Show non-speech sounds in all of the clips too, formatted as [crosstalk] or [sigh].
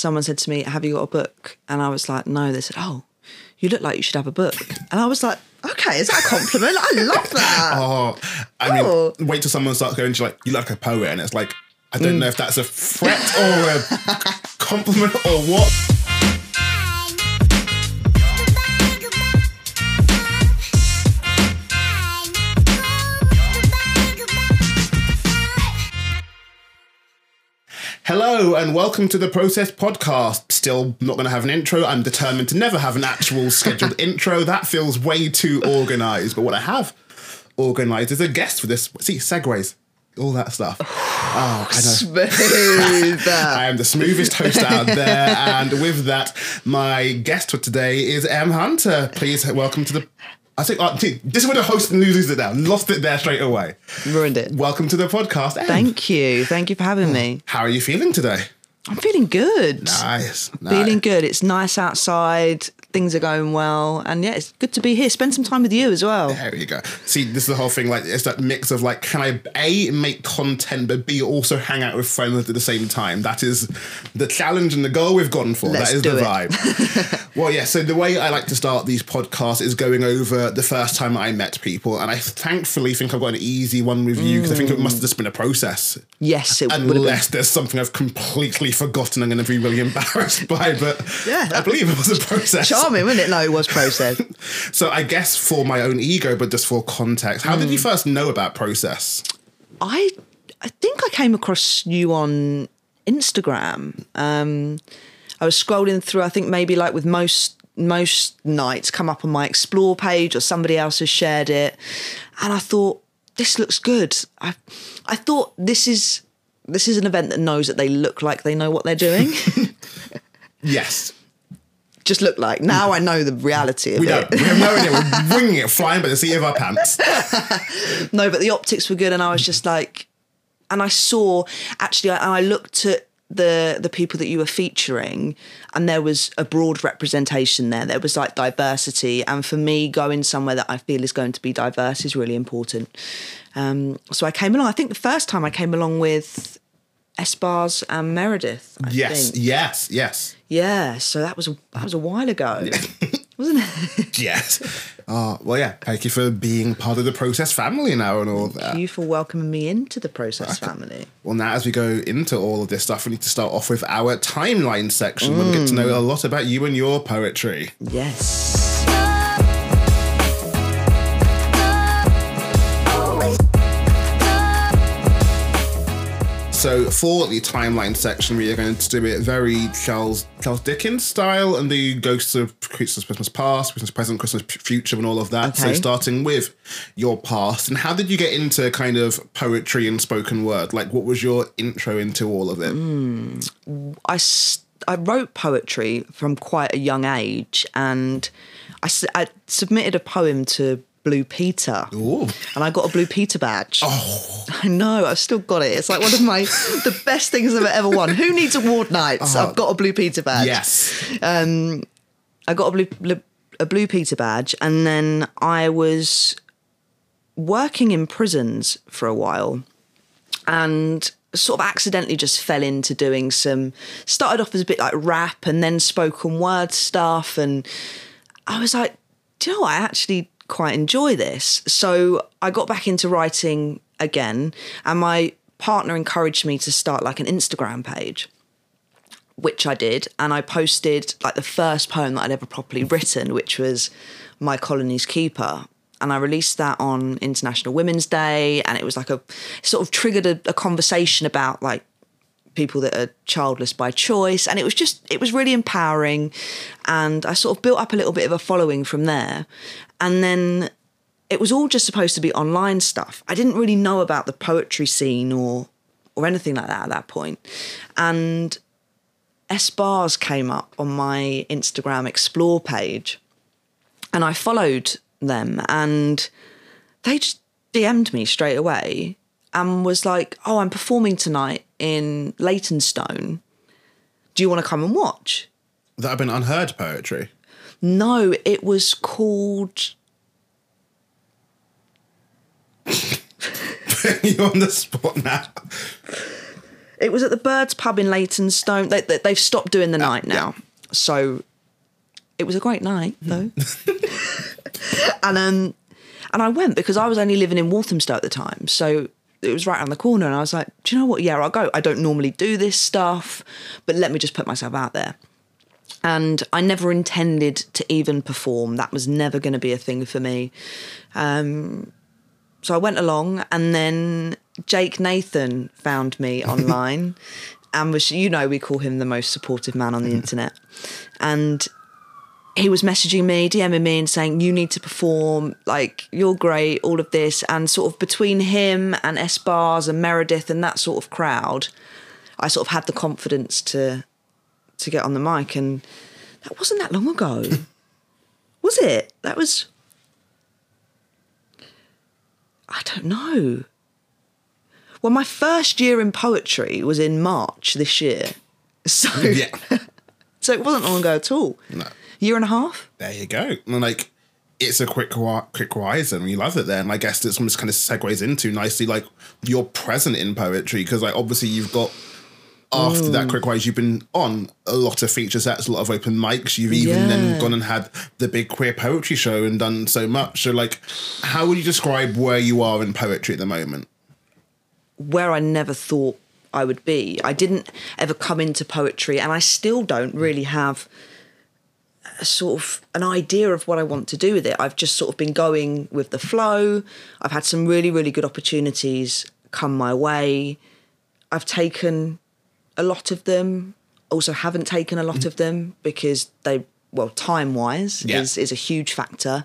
someone said to me, "Have you got a book?" And I was like, "No." They said, "Oh, you look like you should have a book." And I was like, "Okay, is that a compliment? I love that." [laughs] Oh, I mean, Oh. wait till someone starts going to like, you look like a poet, and it's like, I don't mm. know if that's a threat or a [laughs] compliment or what. Hello and welcome to the Process Podcast. Still not going to have an intro. I'm determined to never have an actual [laughs] scheduled intro. That feels way too organised. But what I have organised is a guest for this. See, segues, all that stuff. [sighs] Oh, I. Smooth. [laughs] I am the smoothest host out there. And with that, my guest for today is M. Hunter. Please welcome to the. I think uh, this is where the host loses it now. Lost it there straight away. Ruined it. Welcome to the podcast. Em. Thank you. Thank you for having me. How are you feeling today? I'm feeling good. Nice. Feeling good. It's nice outside. Things are going well. And yeah, it's good to be here. Spend some time with you as well. There you go. See, this is the whole thing. Like, it's that mix of like, can I a make content, but b also hang out with friends at the same time. That is the challenge and the goal we've gone for. Let's that is the it. vibe. [laughs] well, yeah. So the way I like to start these podcasts is going over the first time I met people, and I thankfully think I've got an easy one with you because I think it must mm. have just been a process. Yes, it would. Unless there's something I've completely forgotten, I'm going to be really embarrassed by. But Yeah. I believe it was a process. Charming, wasn't it? No, it was process. [laughs] So I guess for my own ego, but just for context, how did you first know about Process? I I think I came across you on Instagram. Um, I was scrolling through. I think maybe like with most most nights, come up on my explore page or somebody else has shared it, and I thought this looks good. I I thought this is this is an event that knows that they look like they know what they're doing. [laughs] [laughs] Yes. Just look like. Now I know the reality of We it. don't. We have no idea. We're winging it, flying by the seat of our pants. [laughs] No, but the optics were good, and I was just like, and I saw actually, I, I looked at the the people that you were featuring, and there was a broad representation there. There was like diversity, and for me, going somewhere that I feel is going to be diverse is really important. Um, so I came along. I think the first time I came along with Espars and Meredith. I Yes, think. yes, yes, yeah. So that was that was a while ago, [laughs] wasn't it? yes. Oh, well, yeah. Thank you for being part of the Process family now and all that. Thank you for welcoming me into the process family. Well, now as we go into all of this stuff, we need to start off with our timeline section where we get to know mm. a lot about you and your poetry. Yes. So for the timeline section, we are going to do it very Charles Charles Dickens style, and the ghosts of Christmas, Christmas past, Christmas present, Christmas future, and all of that. So starting with your past, and how did you get into kind of poetry and spoken word? Like, what was your intro into all of it? Hmm. I I wrote poetry from quite a young age and I I submitted a poem to Blue Peter Ooh. and I got a Blue Peter badge. Oh. I know, I've still got it. It's like one of my [laughs] the best things I've ever won. Who needs award nights? Uh-huh. I've got a Blue Peter badge. Yes. Um, I got a blue, blue a blue Peter badge, and then I was working in prisons for a while, and sort of accidentally just fell into doing some. Started off as a bit like rap, and then spoken word stuff, and I was like, do you know what? I actually quite enjoy this. So I got back into writing again, and my partner encouraged me to start like an Instagram page which I did, and I posted like the first poem that I'd ever properly written, which was My Colony's Keeper. And I released that on International Women's Day, and it was like a sort of triggered a, a conversation about like people that are childless by choice. And it was just, it was really empowering. And I sort of built up a little bit of a following from there. And then it was all just supposed to be online stuff. I didn't really know about the poetry scene or or anything like that at that point. And S bars came up on my Instagram explore page and I followed them and they just DM'd me straight away and was like, Oh, I'm performing tonight in Leytonstone. Do you want to come and watch? That have been unheard poetry. No, it was called [laughs] You're on the spot now. It was at the Birds pub in Leytonstone. They, they, they've stopped doing the night now. So it was a great night, though. [laughs] and um, and I went because I was only living in Walthamstow at the time. So it was right around the corner. And I was like, do you know what? Yeah, I'll go. I don't normally do this stuff, but let me just put myself out there. And I never intended to even perform. That was never going to be a thing for me. Um, so I went along, and then Jake Nathan found me [laughs] online, and was you know we call him the most supportive man on the internet, and he was messaging me, DMing me, and saying you need to perform, like you're great, all of this, and sort of between him and S Bars and Meredith and that sort of crowd, I sort of had the confidence to to get on the mic, and that wasn't that long ago, [laughs] was it? That was. I don't know. Well, my first year in poetry was in March this year. [laughs] So, Yeah. [laughs] so it wasn't long ago at all. No. Year and a half? There you go. And like, it's a quick quick rise, and we love it there. And I guess this almost kind of segues into nicely like you're present in poetry because like obviously you've got after that mm. quick rise, you've been on a lot of feature sets, a lot of open mics. You've even Yeah. then gone and had the big queer poetry show and done so much. So like, how would you describe where you are in poetry at the moment? where I never thought I would be. I didn't ever come into poetry, and I still don't really have a sort of an idea of what I want to do with it. I've just sort of been going with the flow. I've had some really, really good opportunities come my way. I've taken a lot of them, also haven't taken a lot of them because they well time wise Yeah. is is a huge factor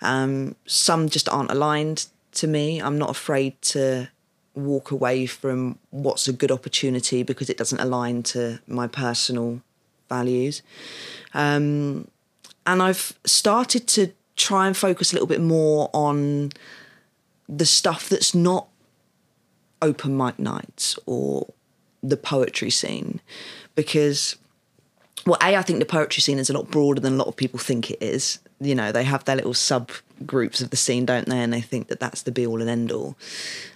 um, some just aren't aligned to me i'm not afraid to walk away from what's a good opportunity because it doesn't align to my personal values. Um, and i've started to try and focus a little bit more on the stuff that's not open mic nights or the poetry scene. Because well a i think the poetry scene is a lot broader than a lot of people think it is. You know they have their little subgroups of the scene don't they? And they think that that's the be all and end all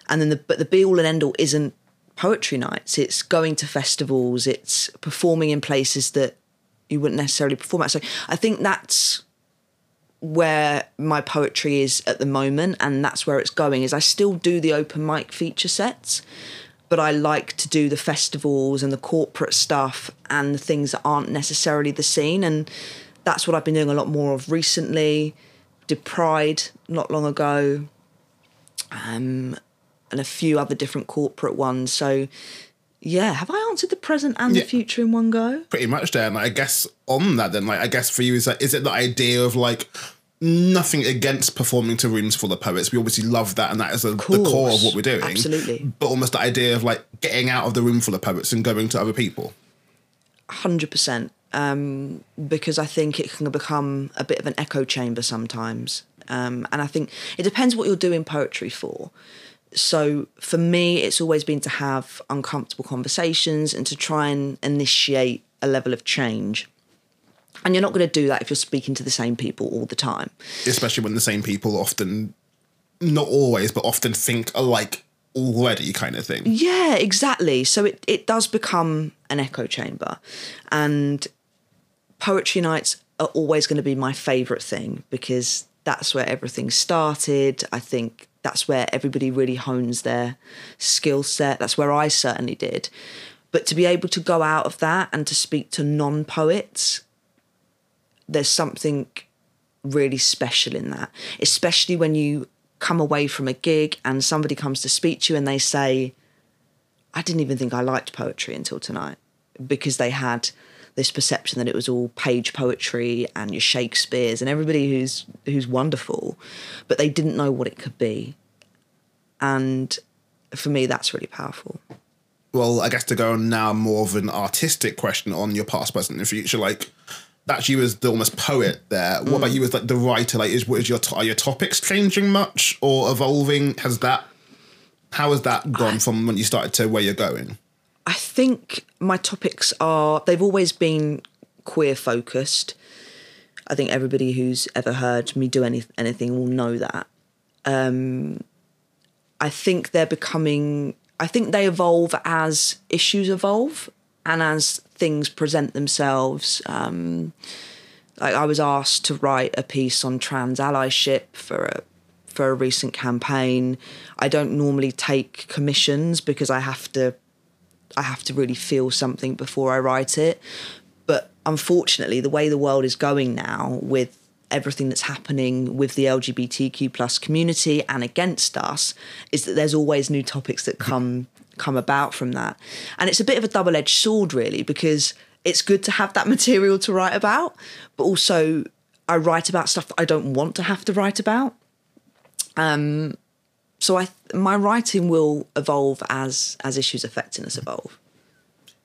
and then the but the be all and end all isn't poetry nights it's going to festivals it's performing in places that you wouldn't necessarily perform at. So i think that's where my poetry is at the moment and that's where it's going is I still do the open mic feature sets but I like to do the festivals and the corporate stuff and the things that aren't necessarily the scene and that's what I've been doing a lot more of recently. Did Pride not long ago. Um, and a few other different corporate ones so yeah have I answered the present and Yeah. the future in one go pretty much there. And I guess on that, then, like, I guess for you, is that is it the idea of like nothing against performing to rooms full of poets? We obviously love that, and that is a, the core of what we're doing. Absolutely. But almost the idea of like getting out of the room full of poets and going to other people. hundred percent. Um, because I think it can become a bit of an echo chamber sometimes, um, and I think it depends what you're doing poetry for. So for me, it's always been to have uncomfortable conversations and to try and initiate a level of change. And you're not going to do that if you're speaking to the same people all the time. especially when the same people often, not always, but often think alike already, kind of thing. Yeah, exactly. So it, it does become an echo chamber. And poetry nights are always going to be my favourite thing because that's where everything started. I think that's where everybody really hones their skill set. That's where I certainly did. But to be able to go out of that and to speak to non poets, there's something really special in that, especially when you come away from a gig and somebody comes to speak to you and they say, I didn't even think I liked poetry until tonight because they had this perception that it was all page poetry and your Shakespeare's and everybody who's who's wonderful, but they didn't know what it could be. And for me, that's really powerful. Well, I guess to go now more of an artistic question on your past, present, and future, like that's you as the almost poet there. What about mm. you as like the writer? Like, is what is your are your topics changing much or evolving? Has that how has that gone from when you started to where you're going? I think my topics are, they've always been queer focused. I think everybody who's ever heard me do any, anything will know that. Um, I think they're becoming, I think they evolve as issues evolve and as things present themselves. Um, like I was asked to write a piece on trans allyship for a for a recent campaign. I don't normally take commissions because I have to I have to really feel something before I write it. But unfortunately, the way the world is going now with everything that's happening with the LGBTQ plus community and against us is that there's always new topics that come come about from that. And it's a bit of a double-edged sword really because it's good to have that [laughs] material to write about, but also I write about stuff that I don't want to have to write about. Um so I my writing will evolve as as issues affecting us evolve.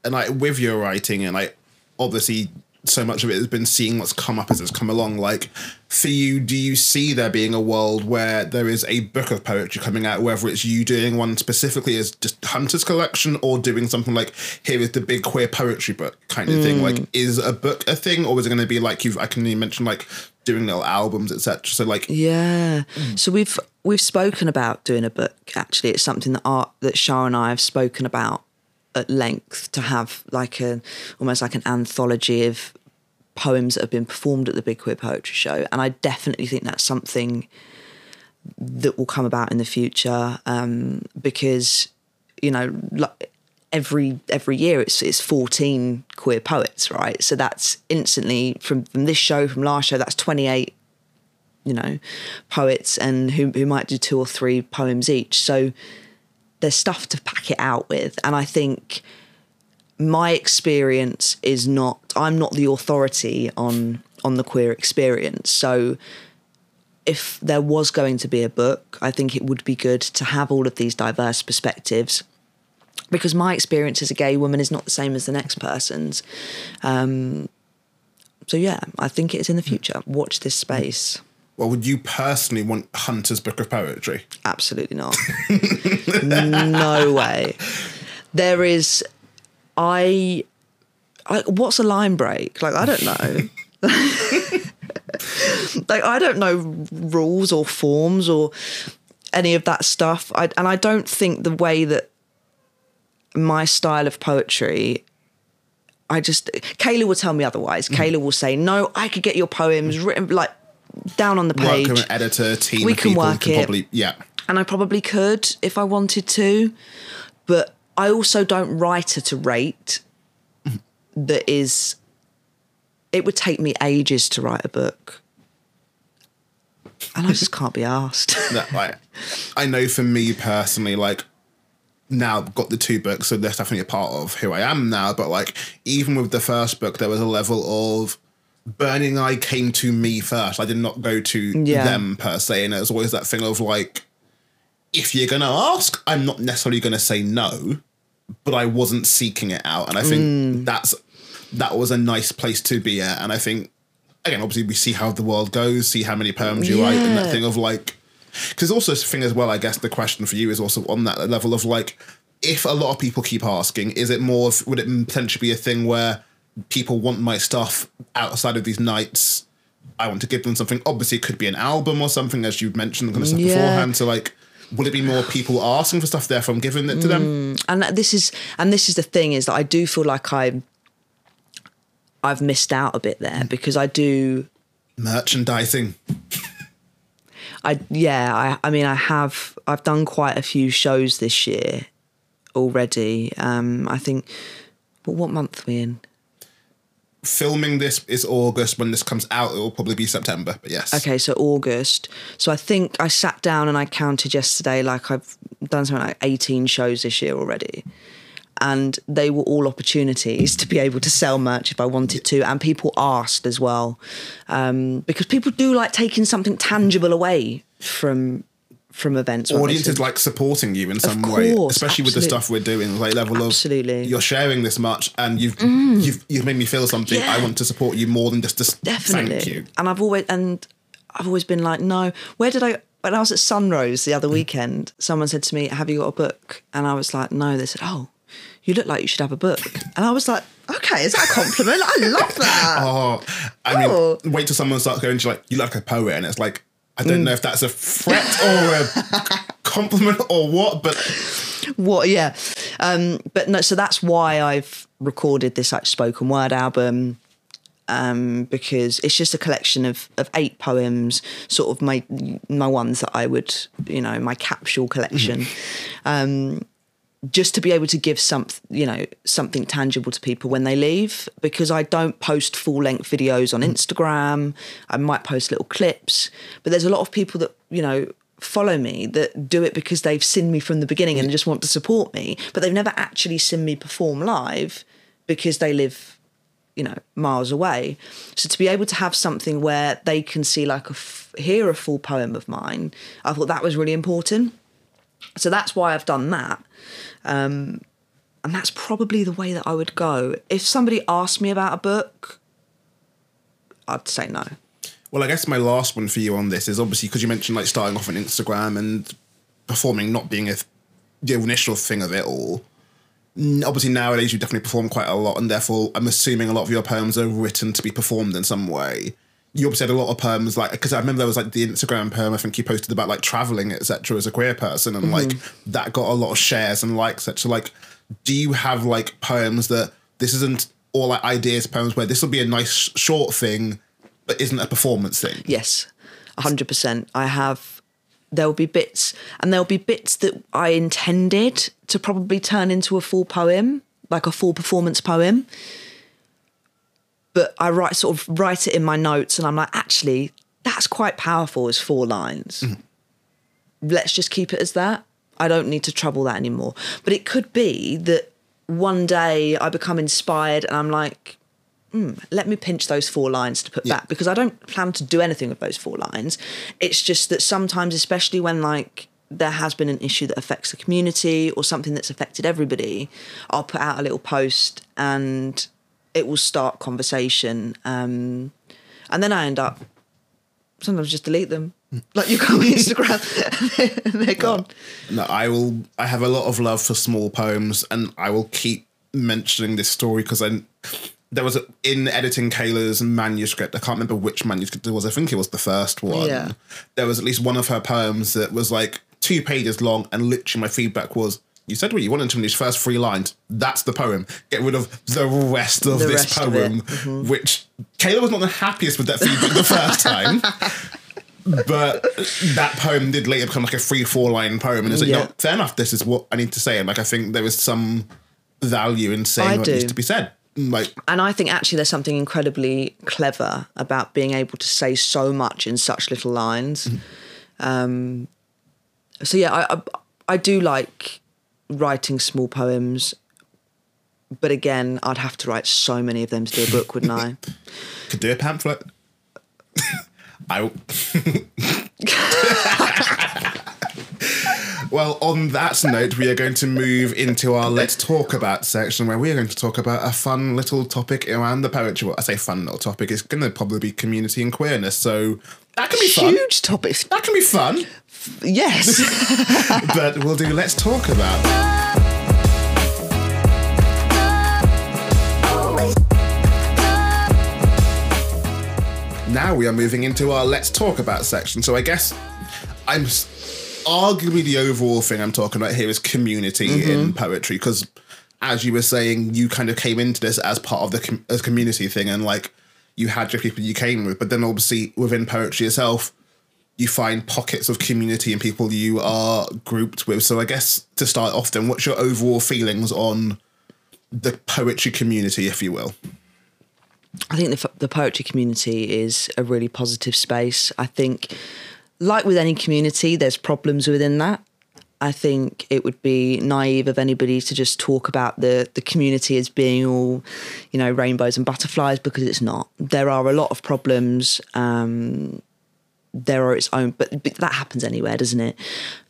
and like with your writing and like obviously so much of it has been seeing what's come up as it's come along like for you do you see there being a world where there is a book of poetry coming out whether it's you doing one specifically as just hunter's collection or doing something like here is the big queer poetry book kind of thing hmm. like is a book a thing or is it going to be like you've i can even mention like doing little albums etc so like Yeah. So we've we've spoken about doing a book. Actually, it's something that art that Shah and I have spoken about at length to have like a almost like an anthology of poems that have been performed at the Big Queer Poetry Show, and I definitely think that's something that will come about in the future um, because you know like every every year it's it's 14 queer poets right? So that's instantly from from this show from last show that's 28 you know poets and who who might do two or three poems each. So there's stuff to pack it out with. And i think my experience is not i'm not the authority on on the queer experience. So if there was going to be a book i think it would be good to have all of these diverse perspectives because my experience as a gay woman is not the same as the next person's um, so yeah i think it is in the future watch this space well would you personally want hunter's book of poetry Absolutely not. [laughs] no way. There is, I, I, what's a line break? Like, I don't know. [laughs] like, I don't know rules or forms or any of that stuff. I, and I don't think the way that my style of poetry I just Kayla will tell me otherwise. Mm-hmm. Kayla will say, "No, I could get your poems mm. written like down on the work page." with an editor team We can work can it. probably yeah and I probably could if I wanted to, but I also don't write at a rate mm-hmm. that is. It would take me ages to write a book, and I just can't be asked. [laughs] that like I know for me personally, like now got the two books, so that's definitely a part of who I am now. But like even with the first book, there was a level of Burning Eye came to me first. I did not go to Yeah. them per se, and it was always that thing of like, if you're gonna ask, I'm not necessarily gonna say no, but I wasn't seeking it out, and I think Mm. that's that was a nice place to be at, and I think. Again, obviously, we see how the world goes, see how many poems you write, and that thing of like, because also this thing as well, I guess the question for you is also on that level of like, if a lot of people keep asking, is it more of, would it potentially be a thing where people want my stuff outside of these nights? I want to give them something. Obviously, it could be an album or something, as you've mentioned, kind of stuff mm, Yeah. beforehand. So, like, will it be more people asking for stuff, therefore I'm giving it to them? Mm, and this is and this is the thing is that I do feel like I I've missed out a bit there because I do Merchandising. I yeah, I I mean I have I've done quite a few shows this year already. Um I think but what month are we in? Filming this is August. When this comes out, it will probably be September. But yes. Okay, so August. So I think I sat down and I counted yesterday like I've done something like 18 shows this year already. And they were all opportunities to be able to sell merch if I wanted to. And people asked as well. Um, because people do like taking something tangible away from from events. audiences like supporting you in some way, course, especially with the stuff we're doing. Like level Absolutely. Mm. of you're sharing this much, and you've you've you've made me feel something. Yeah. I want to support you more than just to Definitely. thank you. And I've always and I've always been like, no. Where did I? When I was at Sunrose the Mm. other weekend, someone said to me, "Have you got a book?" And I was like, "No." They said, "Oh, you look like you should have a book." And I was like, "Okay, is that a compliment? I love that." [laughs] Oh, I mean, Oh. wait till someone starts going to like you look like a poet, and it's like I Mm. don't know if that's a threat or a [laughs] compliment or what, but what yeah um but no so that's why i've recorded this like spoken word album um because it's just a collection of of eight poems sort of my my ones that i would you know my capsule collection um just to be able to give some you know something tangible to people when they leave because i don't post full length videos on instagram. I might post little clips but there's a lot of people that you know follow me that do it because they've seen me from the beginning and just want to support me but they've never actually seen me perform live because they live you know miles away. So to be able to have something where they can see like a f- hear a full poem of mine i thought that was really important. So that's why i've done that um, and that's probably the way that i would go if somebody asked me about a book i'd say no Well, I guess my last one for you on this is obviously because you mentioned like starting off on Instagram and performing not being a the initial thing of it all. Obviously, nowadays you definitely perform quite a lot, and therefore, I'm assuming a lot of your poems are written to be performed in some way. You obviously had a lot of poems, like because I remember there was like the Instagram poem I think you posted about like traveling, etc. As a queer person, and like mm-hmm. that got a lot of shares and likes. etc. like, do you have like poems that this isn't all like ideas poems where this will be a nice short thing, but isn't a performance thing? Yes, 100%. I have, there'll be bits, and there'll be bits that I intended to probably turn into a full poem, like a full performance poem. But I write sort of write it in my notes, and I'm like, actually, that's quite powerful as four lines. Mm-hmm. Let's just keep it as that. I don't need to trouble that anymore. But it could be that one day I become inspired and I'm like, hmm, let me pinch those four lines to put Yeah. back because I don't plan to do anything with those four lines. It's just that sometimes, especially when like there has been an issue that affects the community or something that's affected everybody, I'll put out a little post and it will start conversation. Um, and then I end up sometimes just delete them. Like you go on Instagram [laughs] and they're gone. No, I will. I have a lot of love for small poems, and I will keep mentioning this story because I there was a, in editing Kayla's manuscript. I can't remember which manuscript it was. I think it was the first one. Yeah. There was at least one of her poems that was like two pages long, and literally my feedback was. You said what you wanted to in these first three lines. That's the poem. Get rid of the rest of The this rest of. Mm-hmm. poem, which Kayla was not the happiest with that feedback the first time. [laughs] but that poem did later become like a three, four line poem, and it's like, Yeah. no, fair enough. This is what I need to say, and like I think there is some value in saying I what do. needs to be said. Like, And I think actually there's something incredibly clever about being able to say so much in such little lines. Um, so yeah, I, I I do like writing small poems, but again, I'd have to write so many of them to do a book, wouldn't I? [laughs] could do a pamphlet. [laughs] I. [laughs] well, on that note, we are going to move into our Let's Talk About section where we are going to talk about a fun little topic around the poetry. Well, I say fun little topic, it's going to probably be community and queerness. So that can be fun. Huge topics. That can be fun. Yes. [laughs] but we'll do Let's Talk About. Now we are moving into our Let's Talk About section. So I guess I'm arguably the overall thing I'm talking about here is community mm-hmm. in poetry because as you were saying, you kind of came into this as part of the com- as community thing and like you had your people you came with, but then obviously within poetry itself, you find pockets of community and people you are grouped with. So I guess to start off, then, what's your overall feelings on the poetry community, if you will? I think the, the poetry community is a really positive space. I think, like with any community, there's problems within that. I think it would be naive of anybody to just talk about the the community as being all, you know, rainbows and butterflies because it's not. There are a lot of problems. Um, there are its own, but, but that happens anywhere, doesn't it?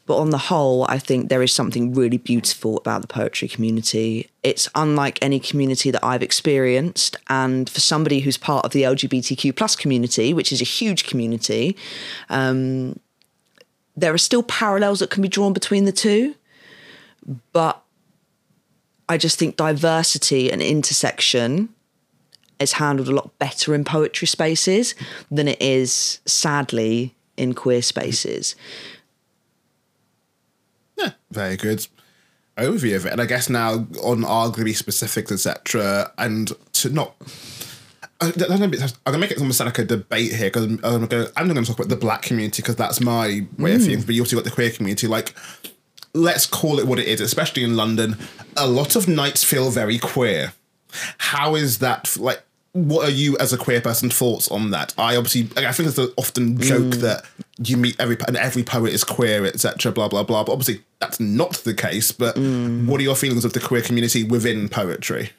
But on the whole, I think there is something really beautiful about the poetry community. It's unlike any community that I've experienced, and for somebody who's part of the LGBTQ plus community, which is a huge community, um, there are still parallels that can be drawn between the two. But I just think diversity and intersection is handled a lot better in poetry spaces than it is, sadly, in queer spaces. Yeah, very good overview of it. And I guess now on arguably specifics, etc., and to not. I- I'm gonna I'm make it almost sound like a debate here because I'm gonna. I'm not gonna talk about the black community because that's my way of mm. things. But you also got the queer community. Like, let's call it what it is. Especially in London, a lot of nights feel very queer. How is that like? What are you as a queer person thoughts on that? I obviously, I think it's an often joke mm. that you meet every and every poet is queer, etc. Blah blah blah. But obviously, that's not the case. But mm. what are your feelings of the queer community within poetry?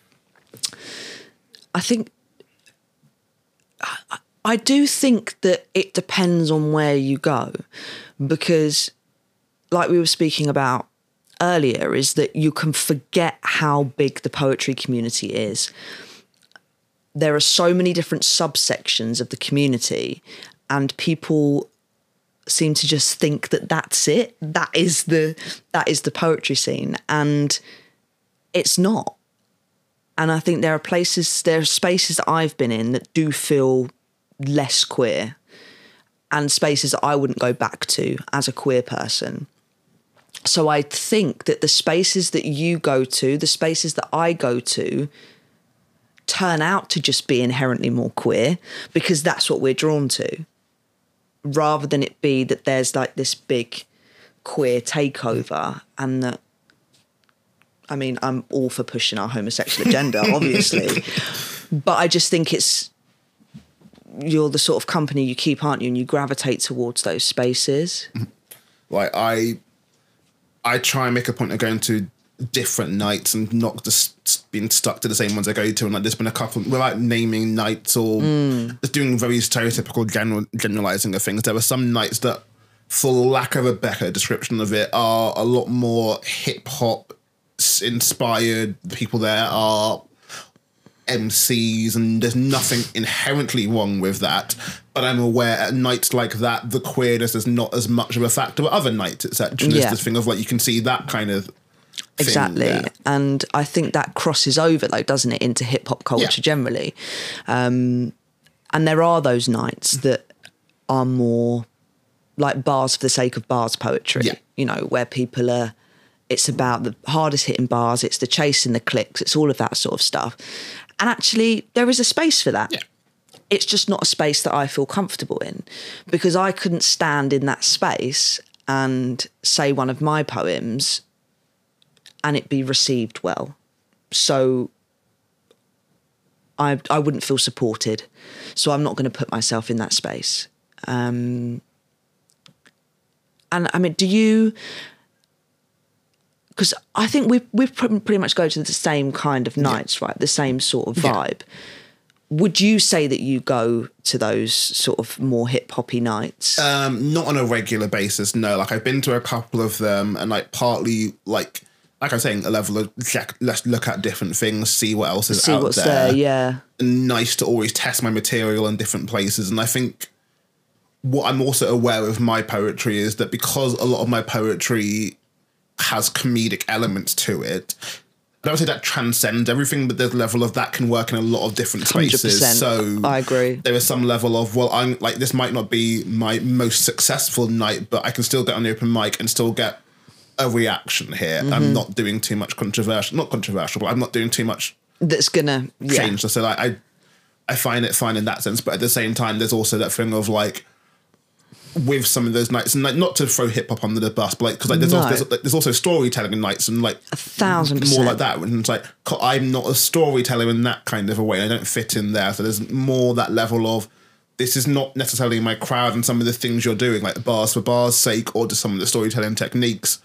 I think I- I do think that it depends on where you go because like we were speaking about earlier is that you can forget how big the poetry community is there are so many different subsections of the community and people seem to just think that that's it that is the that is the poetry scene and it's not and I think there are places, there are spaces that I've been in that do feel less queer, and spaces that I wouldn't go back to as a queer person. So I think that the spaces that you go to, the spaces that I go to, turn out to just be inherently more queer because that's what we're drawn to, rather than it be that there's like this big queer takeover and that I mean, I'm all for pushing our homosexual agenda, [laughs] obviously. but I just think it's you're the sort of company you keep, aren't you? And you gravitate towards those spaces. Like I, I try and make a point of going to different nights and not just being stuck to the same ones I go to. And like, there's been a couple without naming nights or mm. just doing very stereotypical general generalizing of things. There were some nights that, for lack of a better description of it, are a lot more hip hop inspired. The people there are MCs, and there's nothing inherently wrong with that. But I'm aware at nights like that, the queerness is not as much of a factor. But other nights, etc. There's Yeah. this thing of like you can see that kind of Exactly. there. And I think that crosses over, though, doesn't it, into hip hop culture Yeah. generally. Um, and there are those nights that are more like bars for the sake of bars poetry, Yeah. you know, where people are, it's about the hardest hitting bars, it's the chasing the clicks, it's all of that sort of stuff. And actually, there is a space for that. Yeah. It's just not a space that I feel comfortable in because I couldn't stand in that space and say one of my poems and it be received well. So I I wouldn't feel supported. So I'm not going to put myself in that space. Um, and I mean, do you? Because I think we we pretty much go to the same kind of nights, right? The same sort of Yeah. vibe. Would you say that you go to those sort of more hip hoppy nights? Um, not on a regular basis. No, like I've been to a couple of them, and like partly like like I'm saying, a level of check. Let's look at different things, see what else is See out what's there. there, yeah. nice to always test my material in different places. And I think what I'm also aware of my poetry is that because a lot of my poetry has comedic elements to it, I don't say that transcends everything, but there's a level of that can work in a lot of different spaces. 100%. So I agree. There is some level of well, I'm like this might not be my most successful night, but I can still get on the open mic and still get a reaction here. Mm-hmm. I'm not doing too much controversial, not controversial, but I'm not doing too much That's gonna yeah. change. So like I I find it fine in that sense, but at the same time, there's also that thing of like with some of those nights, and like not to throw hip hop under the bus, but like because like there's, No. also, there's, like, there's also storytelling nights and like A thousand more like that. And it's like I'm not a storyteller in that kind of a way. I don't fit in there. So there's more that level of this is not necessarily my crowd, and some of the things you're doing, like bars for bars' sake, or just some of the storytelling techniques.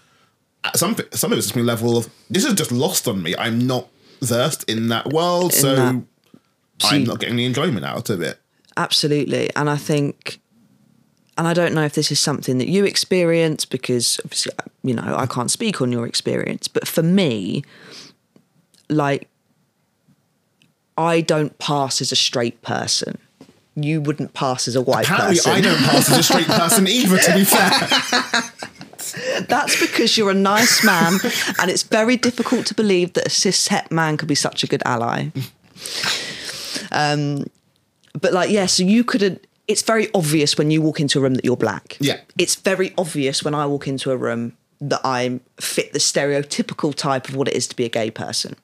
Uh, Some some of it's just my level of this is just lost on me. I'm not versed in that world, so that- I'm not getting the enjoyment out of it. Absolutely. And I think, and I don't know if this is something that you experience because obviously, you know, I can't speak on your experience, but for me, like, I don't pass as a straight person. You wouldn't pass as a white Apparently, person. I don't pass as a straight person either. To be [laughs] fair, That's because you're a nice man, and it's very difficult to believe that a cis het man could be such a good ally. Um, but like, yeah, so you couldn't. It's very obvious when you walk into a room that you're black. Yeah. It's very obvious when I walk into a room that I fit the stereotypical type of what it is to be a gay person.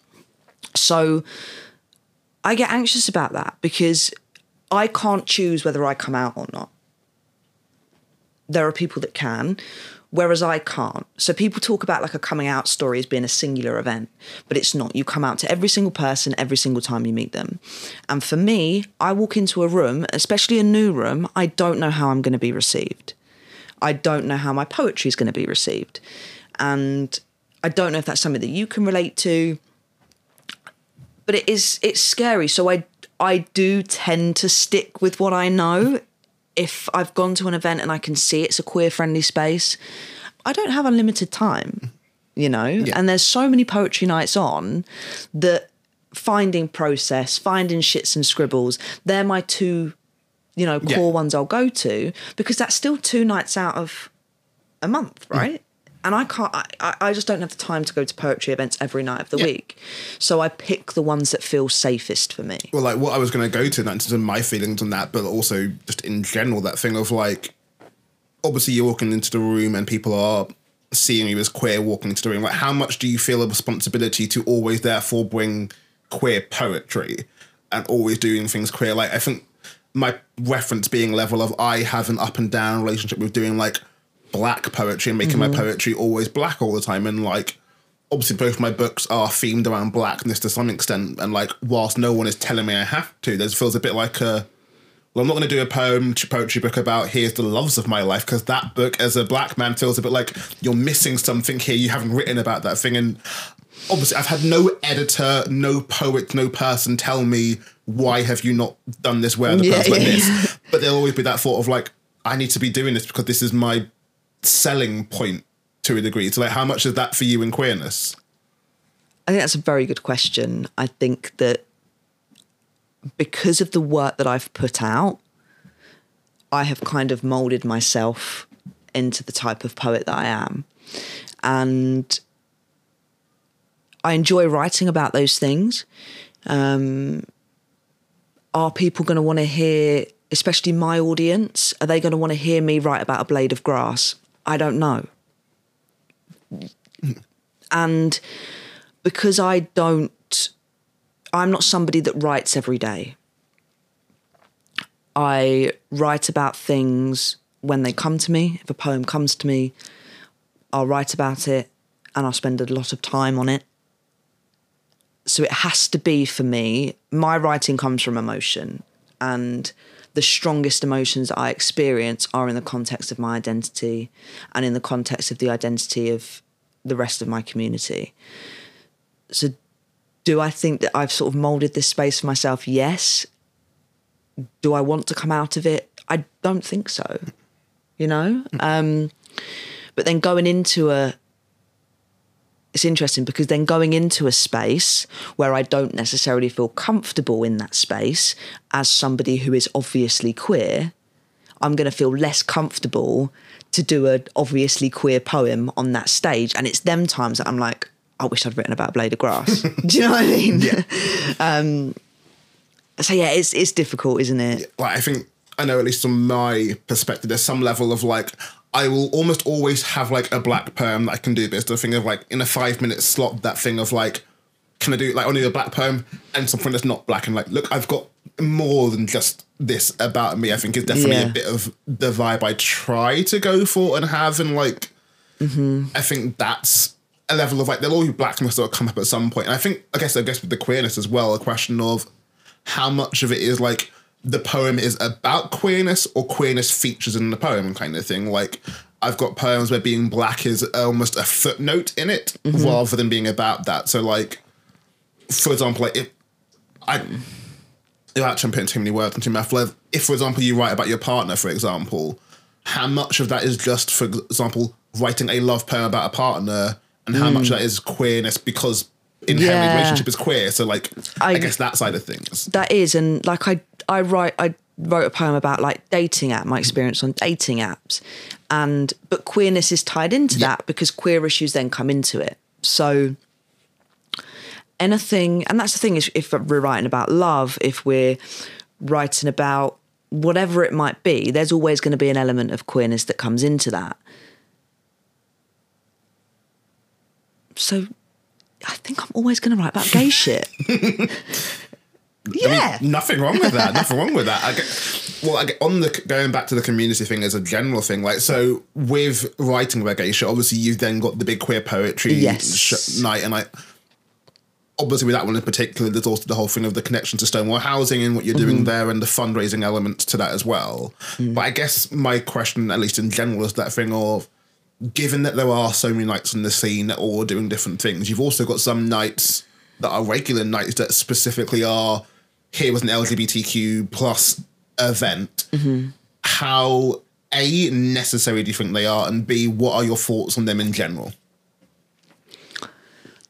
So I get anxious about that because I can't choose whether I come out or not. There are people that can, whereas I can't. So people talk about like a coming out story as being a singular event, but it's not. You come out to every single person every single time you meet them. And for me, I walk into a room, especially a new room, I don't know how I'm going to be received. I don't know how my poetry is going to be received. And I don't know if that's something that you can relate to. But it is it's scary. So I I do tend to stick with what I know if I've gone to an event and I can see it's a queer friendly space, I don't have unlimited time, you know? Yeah. And there's so many poetry nights on that finding process, finding shits and scribbles, they're my two, you know, core yeah. ones I'll go to because that's still two nights out of a month, mm. right? And I can't. I, I just don't have the time to go to poetry events every night of the yeah. week. So I pick the ones that feel safest for me. Well, like what I was going to go to, in terms of my feelings on that, but also just in general, that thing of like, obviously you're walking into the room and people are seeing you as queer walking into the room. Like, how much do you feel a responsibility to always therefore bring queer poetry and always doing things queer? Like, I think my reference being level of I have an up and down relationship with doing like black poetry and making mm-hmm. my poetry always black all the time. And like, obviously, both my books are themed around blackness to some extent. And like, whilst no one is telling me I have to, there feels a bit like a well, I'm not going to do a poem poetry book about here's the loves of my life because that book, as a black man, feels a bit like you're missing something here. You haven't written about that thing, and obviously, I've had no editor, no poet, no person tell me why have you not done this where the yeah, person yeah, like this. But there'll always be that thought of like I need to be doing this because this is my selling point to a degree. So, like, how much is that for you in queerness? I think that's a very good question. I think that because of the work that I've put out, I have kind of molded myself into the type of poet that I am. And I enjoy writing about those things. Um, are people going to want to hear, especially my audience, are they going to want to hear me write about a blade of grass? I don't know. And because I don't, I'm not somebody that writes every day. I write about things when they come to me. If a poem comes to me, I'll write about it and I'll spend a lot of time on it. So it has to be for me, my writing comes from emotion. And the strongest emotions that I experience are in the context of my identity and in the context of the identity of the rest of my community. So, do I think that I've sort of molded this space for myself? Yes. Do I want to come out of it? I don't think so. You know? Um, but then going into a it's interesting because then going into a space where I don't necessarily feel comfortable in that space as somebody who is obviously queer, I'm going to feel less comfortable to do an obviously queer poem on that stage. And it's them times that I'm like, I wish I'd written about a blade of grass. [laughs] do you know what I mean? Yeah. [laughs] um, so yeah, it's it's difficult, isn't it? Well, I think I know at least from my perspective, there's some level of like I will almost always have like a black poem that I can do. There's the thing of like in a five minute slot, that thing of like, can I do like only a black poem and something that's not black and like, look, I've got more than just this about me. I think is definitely yeah. a bit of the vibe I try to go for and have, and like, mm-hmm. I think that's a level of like there'll always be blackness that will come up at some point. And I think I guess I guess with the queerness as well, a question of how much of it is like the poem is about queerness or queerness features in the poem kind of thing. Like I've got poems where being black is almost a footnote in it mm-hmm. rather than being about that. So like for example, like if I without I'm putting too many words into my mouth, if for example you write about your partner, for example, how much of that is just, for example, writing a love poem about a partner and how mm. much of that is queerness because inherently yeah. relationship is queer. So like I, I, guess that side of things. That is, and like I I write I wrote a poem about like dating app, my mm-hmm. experience on dating apps. And but queerness is tied into yeah. that because queer issues then come into it. So anything and that's the thing is if we're writing about love, if we're writing about whatever it might be, there's always going to be an element of queerness that comes into that. so I think I'm always going to write about gay shit. [laughs] yeah. Nothing wrong with that. Nothing wrong with that. I get, well, I get on the going back to the community thing as a general thing. Like, so with writing about gay shit, obviously you've then got the big queer poetry Yes. sh- night, and like obviously with that one in particular, there's also the whole thing of the connection to Stonewall Housing and what you're doing mm-hmm. there, and the fundraising element to that as well. Mm. But I guess my question, at least in general, is that thing of given that there are so many nights in the scene that all are doing different things, you've also got some nights that are regular nights that specifically are here was an LGBTQ plus event. Mm-hmm. How a necessary do you think they are, and b what are your thoughts on them in general?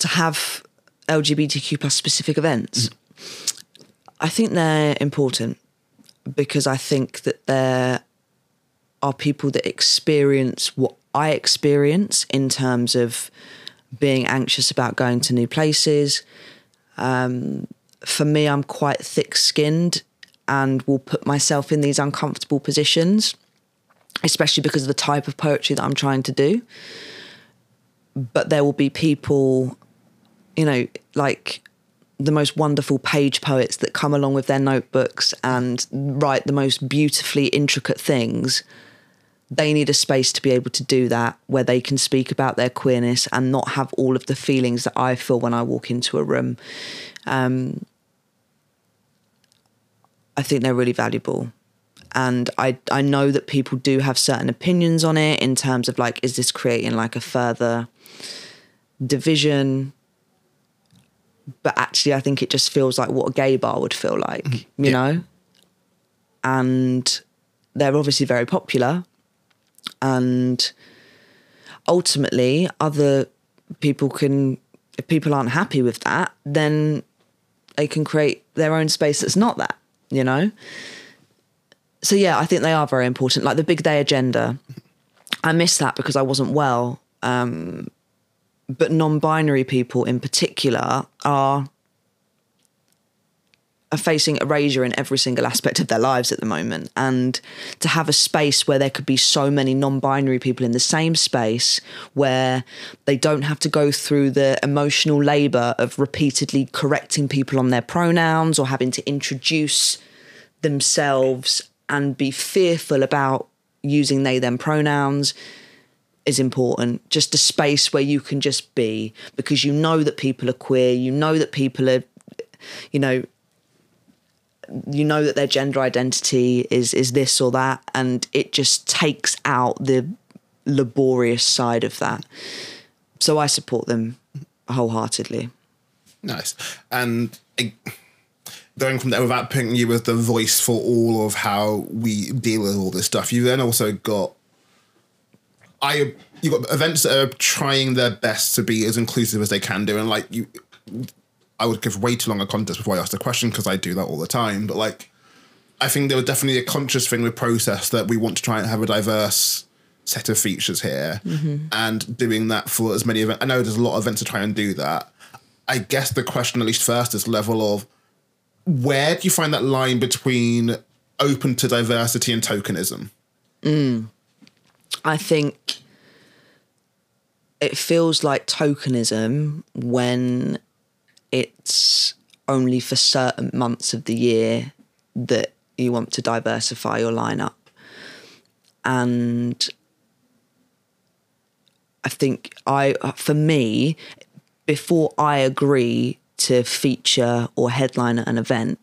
to have LGBTQ plus specific events. Mm-hmm. I think they're important because I think that there are people that experience what I experience in terms of being anxious about going to new places. Um, for me, I'm quite thick skinned and will put myself in these uncomfortable positions, especially because of the type of poetry that I'm trying to do. But there will be people you know, like the most wonderful page poets that come along with their notebooks and write the most beautifully intricate things. They need a space to be able to do that where they can speak about their queerness and not have all of the feelings that I feel when I walk into a room. Um, I think they're really valuable. And I, I know that people do have certain opinions on it in terms of like, is this creating like a further division? but actually I think it just feels like what a gay bar would feel like, you Yeah. know? And they're obviously very popular. And ultimately, other people can, if people aren't happy with that, then they can create their own space that's not that, you know? So, yeah, I think they are very important. Like the big day agenda, I missed that because I wasn't well um, but non-binary people in particular are are facing erasure in every single aspect of their lives at the moment and to have a space where there could be so many non-binary people in the same space where they don't have to go through the emotional labor of repeatedly correcting people on their pronouns or having to introduce themselves and be fearful about using they them pronouns is important. Just a space where you can just be because you know that people are queer, you know that people are, you know, you know that their gender identity is is this or that, and it just takes out the laborious side of that. So I support them wholeheartedly. Nice. And going from there, without putting you as the voice for all of how we deal with all this stuff, you then also got I you got events that are trying their best to be as inclusive as they can do, and like you, I would give way too long a context before I ask the question because I do that all the time. But like, I think there was definitely a conscious thing with process that we want to try and have a diverse set of features here, mm-hmm. and doing that for as many events. I know there's a lot of events to try and do that. I guess the question, at least first, is level of where do you find that line between open to diversity and tokenism? Mm. I think it feels like tokenism when it's only for certain months of the year that you want to diversify your lineup. And I think I, for me, before I agree to feature or headline at an event,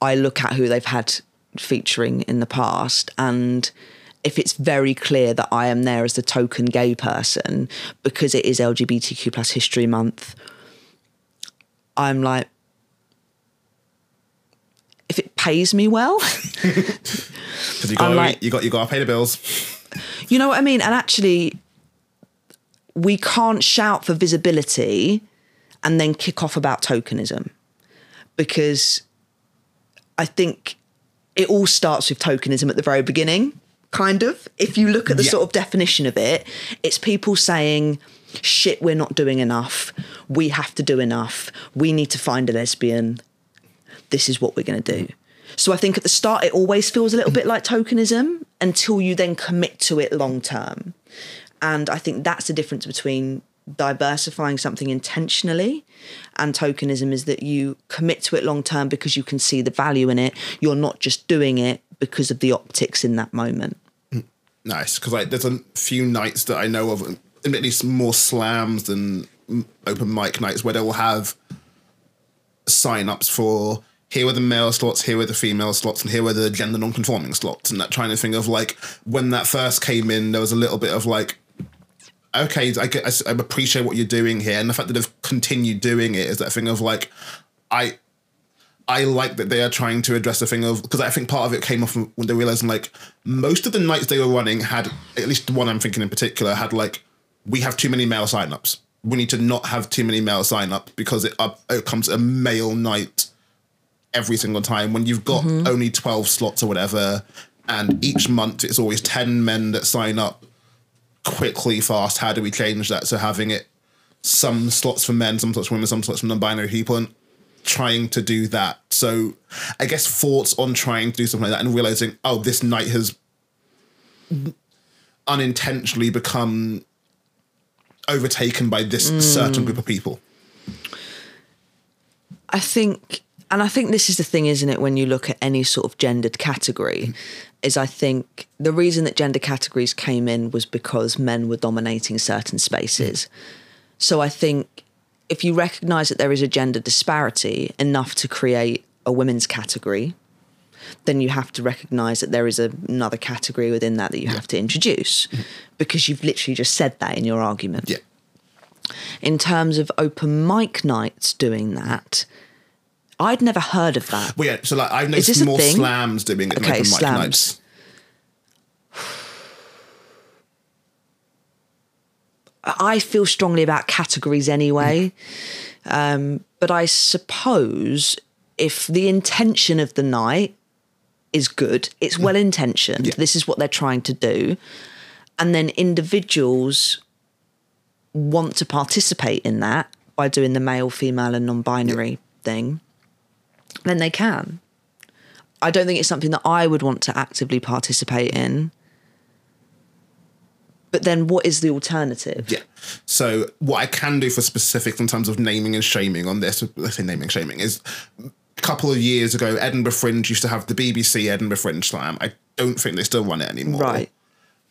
I look at who they've had featuring in the past and if it's very clear that I am there as the token gay person because it is LGBTQ plus history month, I'm like if it pays me well, [laughs] Because you got I'm like- you got you got to pay the bills. you know what I mean? And actually we can't shout for visibility and then kick off about tokenism because I think it all starts with tokenism at the very beginning, kind of. If you look at the Yeah. sort of definition of it, it's people saying, shit, we're not doing enough. We have to do enough. We need to find a lesbian. This is what we're going to do. So I think at the start, it always feels a little bit like tokenism until you then commit to it long term. And I think that's the difference between diversifying something intentionally and tokenism is that you commit to it long term because you can see the value in it you're not just doing it because of the optics in that moment Nice, because like there's a few nights that I know of, admittedly more slams than open mic nights, where they will have sign-ups for here were the male slots, here were the female slots, and here were the gender non-conforming slots, and that trying to thing of like when that first came in, there was a little bit of like, okay, I, get, I, appreciate what you're doing here, and the fact that they've continued doing it is that thing of like, I I like that they are trying to address the thing of because I think part of it came off when they realizing like most of the nights they were running had at least one I'm thinking in particular had like we have too many male signups. We need to not have too many male sign up because it up it comes a male night every single time when you've got mm-hmm. only 12 slots or whatever and each month it's always 10 men that sign up quickly fast how do we change that so having it some slots for men some slots for women some slots for non-binary people and trying to do that. So I guess thoughts on trying to do something like that and realizing, oh, this night has unintentionally become overtaken by this certain group of people. I think, and I think this is the thing, isn't it? When you look at any sort of gendered category, is I think the reason that gender categories came in was because men were dominating certain spaces. So I think if you recognise that there is a gender disparity enough to create a women's category, then you have to recognise that there is a, another category within that that you have to introduce, because you've literally just said that in your argument Yeah. in terms of open mic nights doing that, I'd never heard of that. Well, yeah, so like I've noticed more slams doing it Okay, open mic nights. [sighs] I feel strongly about categories anyway. Um, but I suppose if the intention of the night is good, it's well intentioned, Yeah. this is what they're trying to do. And then individuals want to participate in that by doing the male, female, and non binary thing, then they can. I don't think it's something that I would want to actively participate in. But then what is the alternative? Yeah. So what I can do for specifics in terms of naming and shaming on this, let's say naming and shaming, is couple of years ago, Edinburgh Fringe used to have the BBC Edinburgh Fringe Slam. I don't think they still run it anymore. Right.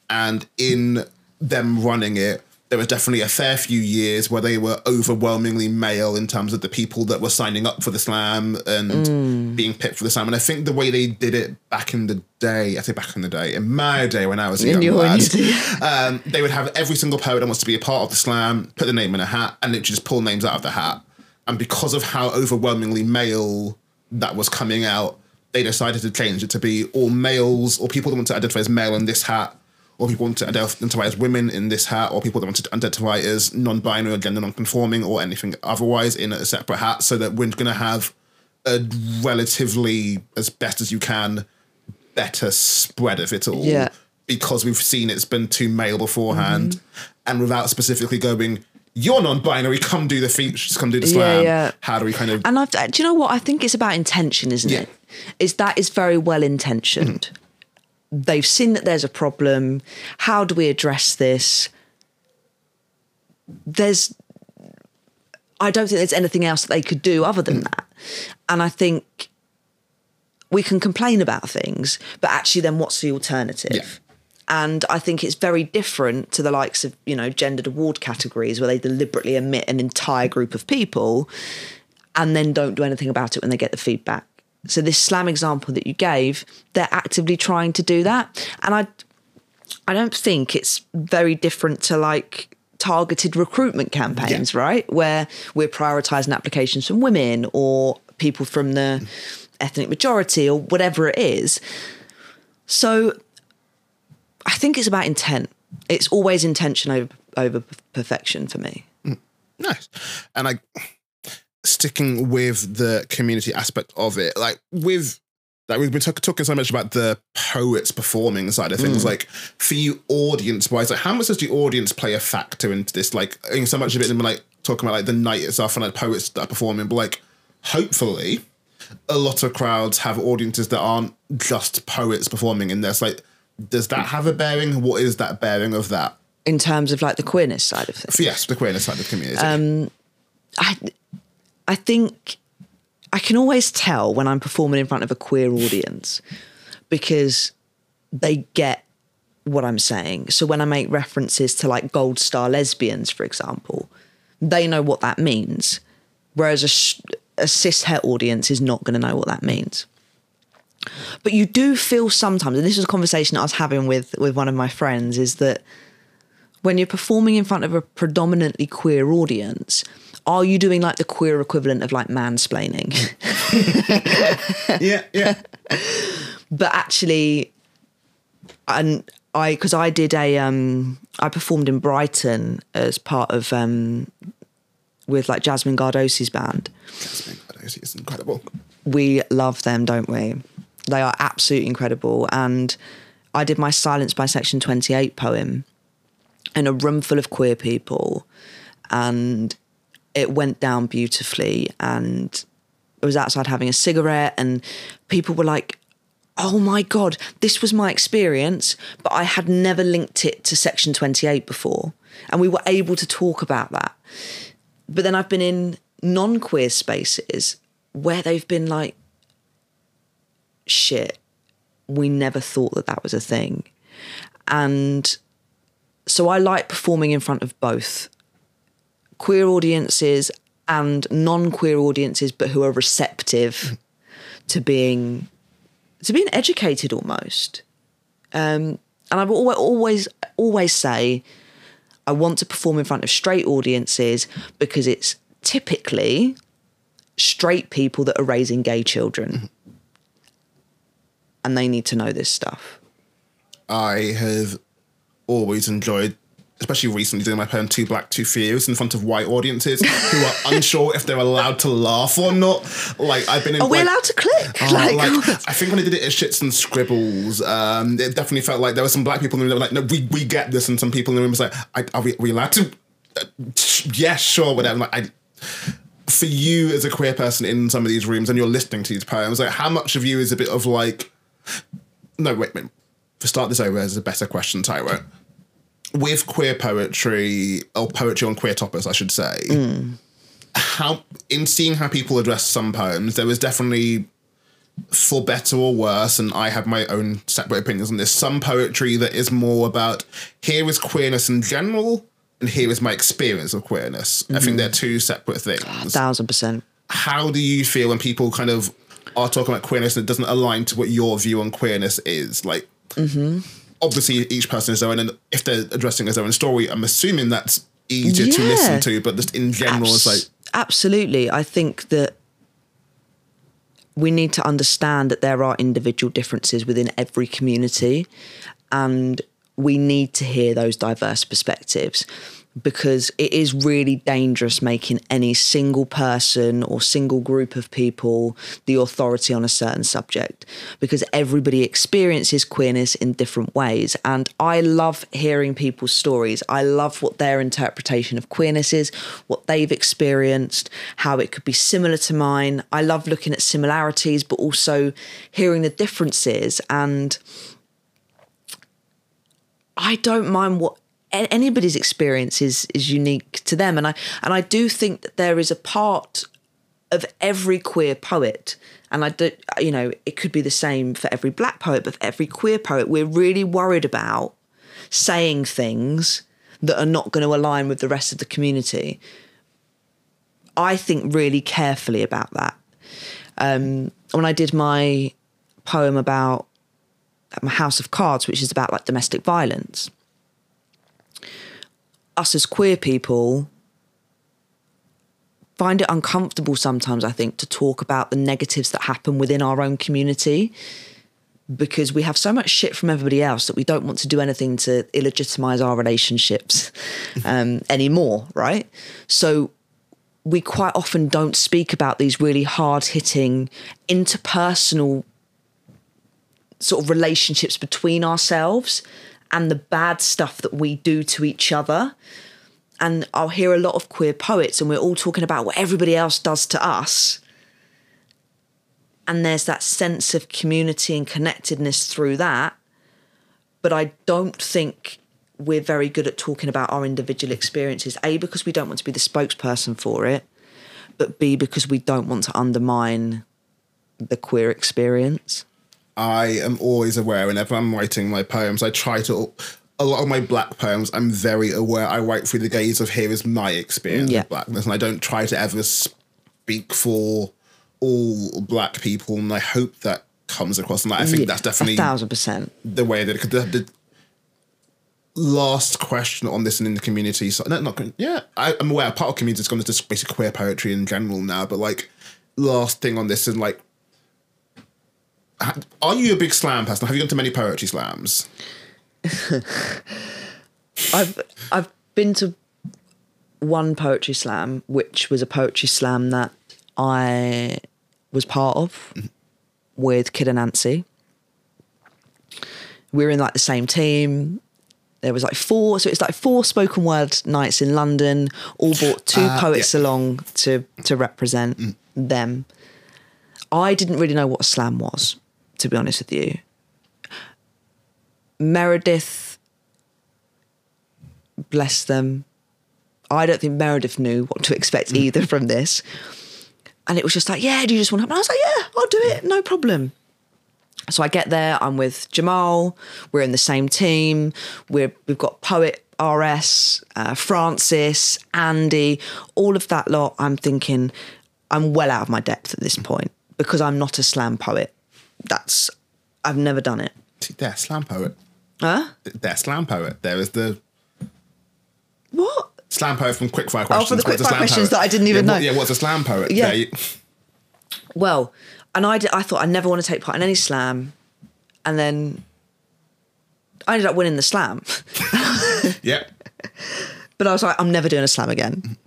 And in them running it, there was definitely a fair few years where they were overwhelmingly male in terms of the people that were signing up for the slam and Mm. being picked for the slam. And I think the way they did it back in the day, I say back in the day, in my day when I was a young lad, [laughs] um, they would have every single poet that wants to be a part of the slam, put the name in a hat, and literally just pull names out of the hat. And because of how overwhelmingly male that was coming out, they decided to change it to be all males or people that want to identify as male in this hat, or people want to identify as women in this hat, or people that want to identify as non-binary or gender non-conforming or anything otherwise in a separate hat, so that we're going to have a relatively, as best as you can, better spread of it all Yeah. because we've seen it's been too male beforehand Mm-hmm. and without specifically going you're non-binary come do the features come do the slam yeah. how do we kind of And I've, do you know what? I think it's about intention, isn't Yeah. it? Is that is very well intentioned. Mm-hmm. They've seen that there's a problem. How do we address this? There's, I don't think there's anything else that they could do other than mm. that. And I think we can complain about things, but actually, then what's the alternative? And I think it's very different to the likes of, you know, gendered award categories where they deliberately omit an entire group of people and then don't do anything about it when they get the feedback. So this slam example that you gave, they're actively trying to do that. And I I don't think it's very different to like targeted recruitment campaigns, Yeah. right? Where we're prioritizing applications from women or people from the ethnic majority or whatever it is. So I think it's about intent. It's always intention over over perfection for me. Mm. nice. And i sticking with the community aspect of it like with like we've been talk- talking so much about the poets performing side of things mm. like for you audience wise like how much does the audience play a factor into this? Like in so much of it and like talking about like the night itself and like poets that are performing but like hopefully a lot of crowds have audiences that aren't just poets performing in this. Like does that have a bearing what is that bearing of that in terms of like the queerness side of things. yes, the queerness side of the community. Um, I I think I can always tell when I'm performing in front of a queer audience because they get what I'm saying. So when I make references to like gold star lesbians, for example, they know what that means, whereas a, a cis het audience is not going to know what that means. But you do feel sometimes, and this was a conversation I was having with with one of my friends, is that when you're performing in front of a predominantly queer audience, are you doing like the queer equivalent of like mansplaining? [laughs] yeah, yeah. but actually, and I because I did a um I performed in Brighton as part of um with like Jasmine Gardosi's band. Jasmine Gardosi is incredible. We love them, don't we? They are absolutely incredible. And I did my Silence by Section 28 poem in a room full of queer people. And it went down beautifully. And I was outside having a cigarette, and people were like, oh my God, this was my experience, but I had never linked it to Section 28 before. And we were able to talk about that. But then I've been in non queer spaces where they've been like, shit, we never thought that that was a thing. And so I like performing in front of both queer audiences and non queer audiences, but who are receptive to being to being educated almost. Um, and I've always, always, always say, I want to perform in front of straight audiences because it's typically straight people that are raising gay children. And they need to know this stuff. I have always enjoyed, especially recently, doing my poem Too Black, Two Fierce in front of white audiences who are [laughs] unsure if they're allowed to laugh or not. Like, I've been in. Are we like, allowed to click? Oh, like, like, [laughs] I think when I did it at Shits and Scribbles, um, it definitely felt like there were some black people in the room that were like, no, we, we get this. And some people in the room was like, I, are, we, are we allowed to? Uh, yeah, sure, whatever. Like, I, for you as a queer person in some of these rooms and you're listening to these poems, like, how much of you is a bit of like, no, wait, wait. To start this over, as a better question, Tyro. With queer poetry, or poetry on queer topics, I should say, how in seeing how people address some poems, there was definitely for better or worse, and I have my own separate opinions on this. Some poetry that is more about here is queerness in general, and here is my experience of queerness. I think mm-hmm. they're two separate things. thousand percent. How do you feel when people kind of are talking about queerness and it doesn't align to what your view on queerness is? Like, mm-hmm. obviously, each person is their own, and if they're addressing their own story, I'm assuming that's easier to listen to, but just in general, it's like, absolutely. I think that we need to understand that there are individual differences within every community, and we need to hear those diverse perspectives because it is really dangerous making any single person or single group of people the authority on a certain subject because everybody experiences queerness in different ways. And I love hearing people's stories. I love what their interpretation of queerness is, what they've experienced, how it could be similar to mine. I love looking at similarities, but also hearing the differences. And I don't mind what anybody's experience is is unique to them and I and I do think that there is a part of every queer poet and I do you know it could be the same for every black poet but for every queer poet we're really worried about saying things that are not going to align with the rest of the community I think really carefully about that um, when I did my poem about my House of Cards, which is about like domestic violence. Us as queer people find it uncomfortable sometimes, I think, to talk about the negatives that happen within our own community because we have so much shit from everybody else that we don't want to do anything to illegitimize our relationships [laughs] um, anymore, right? So we quite often don't speak about these really hard hitting interpersonal sort of relationships between ourselves and the bad stuff that we do to each other. And I'll hear a lot of queer poets, and we're all talking about what everybody else does to us. And there's that sense of community and connectedness through that. But I don't think we're very good at talking about our individual experiences. A because we don't want to be the spokesperson for it, but B because we don't want to undermine the queer experience. I am always aware whenever I'm writing my poems, I try to. A lot of my black poems, I'm very aware. I write through the gaze of here is my experience Yeah. of blackness, and I don't try to ever speak for all black people. And I hope that comes across. And I think Yeah, that's definitely a thousand percent. the way that 'cause the, the last question on this and in the community. So no, not yeah, I, I'm aware part of community is going to just basically queer poetry in general now. But like last thing on this and like, are you a big slam person? Have you gone to many poetry slams? [laughs] I've I've been to one poetry slam, which was a poetry slam that I was part of with Kid and Nancy. We were in like the same team. There was like four, so it's like four spoken word nights in London. All brought two Uh, poets yeah. along to to represent them. I didn't really know what a slam was, to be honest with you. Meredith bless them. I don't think Meredith knew what to expect [laughs] either from this. And it was just like, yeah, do you just want to? help? And I was like, yeah, I'll do it, no problem. So I get there, I'm with Jamal, we're in the same team, we're, we've got poet RS, uh, Francis, Andy, all of that lot. I'm thinking, I'm well out of my depth at this point because I'm not a slam poet. That's, I've never done it. See, They're slam poet. Huh? They're slam poet. There is the What? slam poet from Quickfire questions. Oh, for the quickfire slam questions poet? that I didn't even yeah, what- know. yeah, what's a slam poet? Yeah. You- Well, and I, did, I thought I never want to take part in any slam, and then I ended up winning the slam. [laughs] yeah. but I was like, I'm never doing a slam again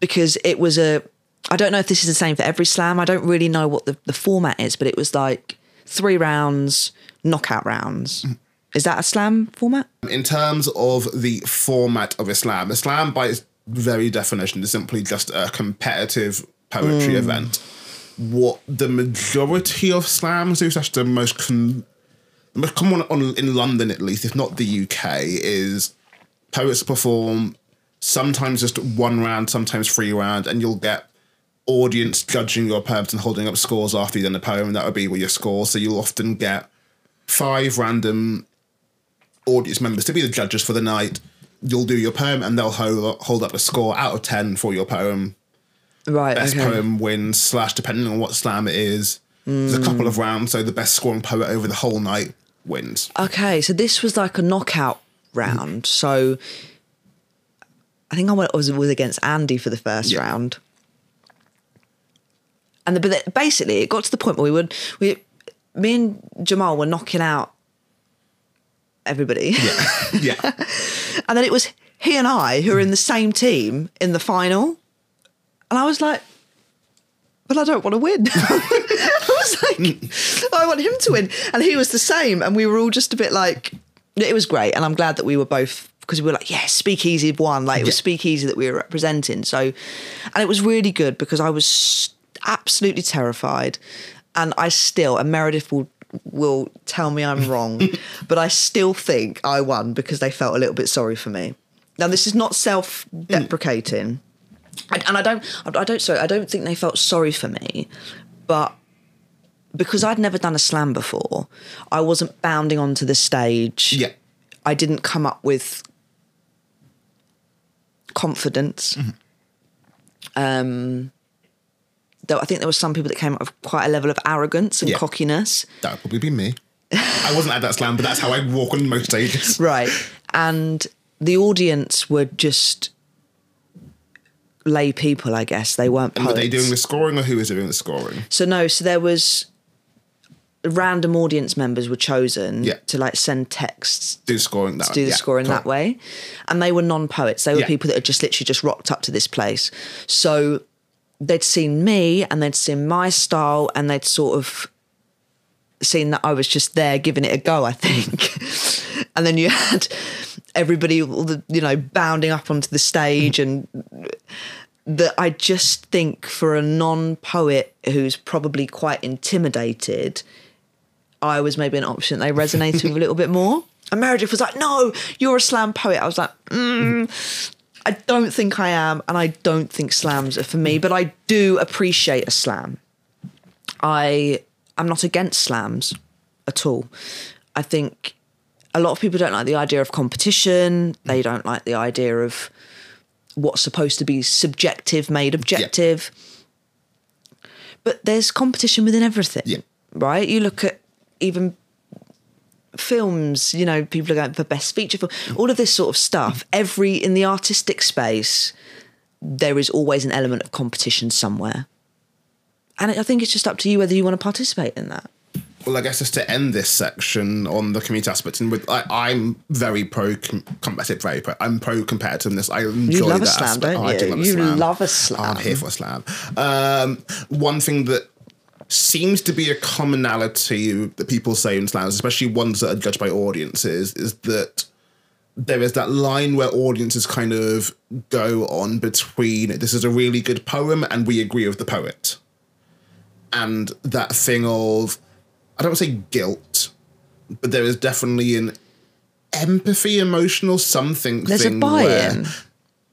because it was a. I don't know if this is the same for every slam. I don't really know what the, the format is, but it was like three rounds, knockout rounds. Is that a slam format? In terms of the format of a slam, Islam by its very definition is simply just a competitive poetry mm. event. What the majority of slams do, such the most con- the most common on in London at least, if not the UK, is poets perform sometimes just one round, sometimes three round, and you'll get audience judging your poems and holding up scores after you've done the poem, and that would be with your score. So you'll often get five random audience members to be the judges for the night. You'll do your poem, and they'll hold, hold up a score out of ten for your poem. Right. Best okay. poem wins, slash, depending on what slam it is. There's a couple of rounds, so the best scoring poet over the whole night wins. Okay, so this was like a knockout round. So I think I went, was was against Andy for the first Yeah. round, and the, but basically it got to the point where we would we me and Jamal were knocking out everybody, [laughs] yeah. and then it was he and I who were in the same team in the final, and I was like. But I don't want to win. [laughs] I was like, I want him to win. And he was the same. And we were all just a bit like, it was great. And I'm glad that we were both, because we were like, yeah, Speakeasy won. Like it was Yeah. Speakeasy that we were representing. So, and it was really good because I was absolutely terrified. And I still, and Meredith will, will tell me I'm wrong, [laughs] but I still think I won because they felt a little bit sorry for me. Now, this is not self deprecating. And, I don't, I don't, sorry, I don't think they felt sorry for me, but because I'd never done a slam before, I wasn't bounding onto the stage. Yeah. I didn't come up with confidence. Um, though I think there were some people that came up with quite a level of arrogance and Yeah. cockiness. That would probably be me. I wasn't at that slam, but that's how I walk on most stages. [laughs] Right. And the audience were just lay people, I guess. They weren't And were they doing the scoring or who was doing the scoring? So no, so there was random audience members were chosen Yeah. to like send texts Do the scoring that to do the yeah, scoring cool. that way. And they were non-poets. They were Yeah. people that had just literally just rocked up to this place. So they'd seen me and they'd seen my style and they'd sort of seen that I was just there giving it a go, I think. [laughs] and then you had everybody you know bounding up onto the stage and that I just think for a non-poet who's probably quite intimidated, I was maybe an option they resonated with a little bit more. [laughs] And Meredith was like, no, you're a slam poet. I was like, mm, I don't think I am. And I don't think slams are for me, but I do appreciate a slam. I am not against slams at all. I think a lot of people don't like the idea of competition. They mm. don't like the idea of what's supposed to be subjective made objective. But there's competition within everything, Yeah. right? You look at even films, you know, people are going for best feature film, all of this sort of stuff. Every in the artistic space, there is always an element of competition somewhere. And I think it's just up to you whether you want to participate in that. Well, I guess just to end this section on the community aspect, and with I, I'm very pro com- competitive, very pro. I'm pro competitiveness. I enjoy love a that slam, aspect. don't Oh, I you? do love a slam. love a I'm here for a slam. Um, one thing that seems to be a commonality that people say in slams, especially ones that are judged by audiences, is that there is that line where audiences kind of go on between this is a really good poem and we agree with the poet. And that thing of, I don't say guilt, but there is definitely an empathy, emotional something. There's a thing buy-in.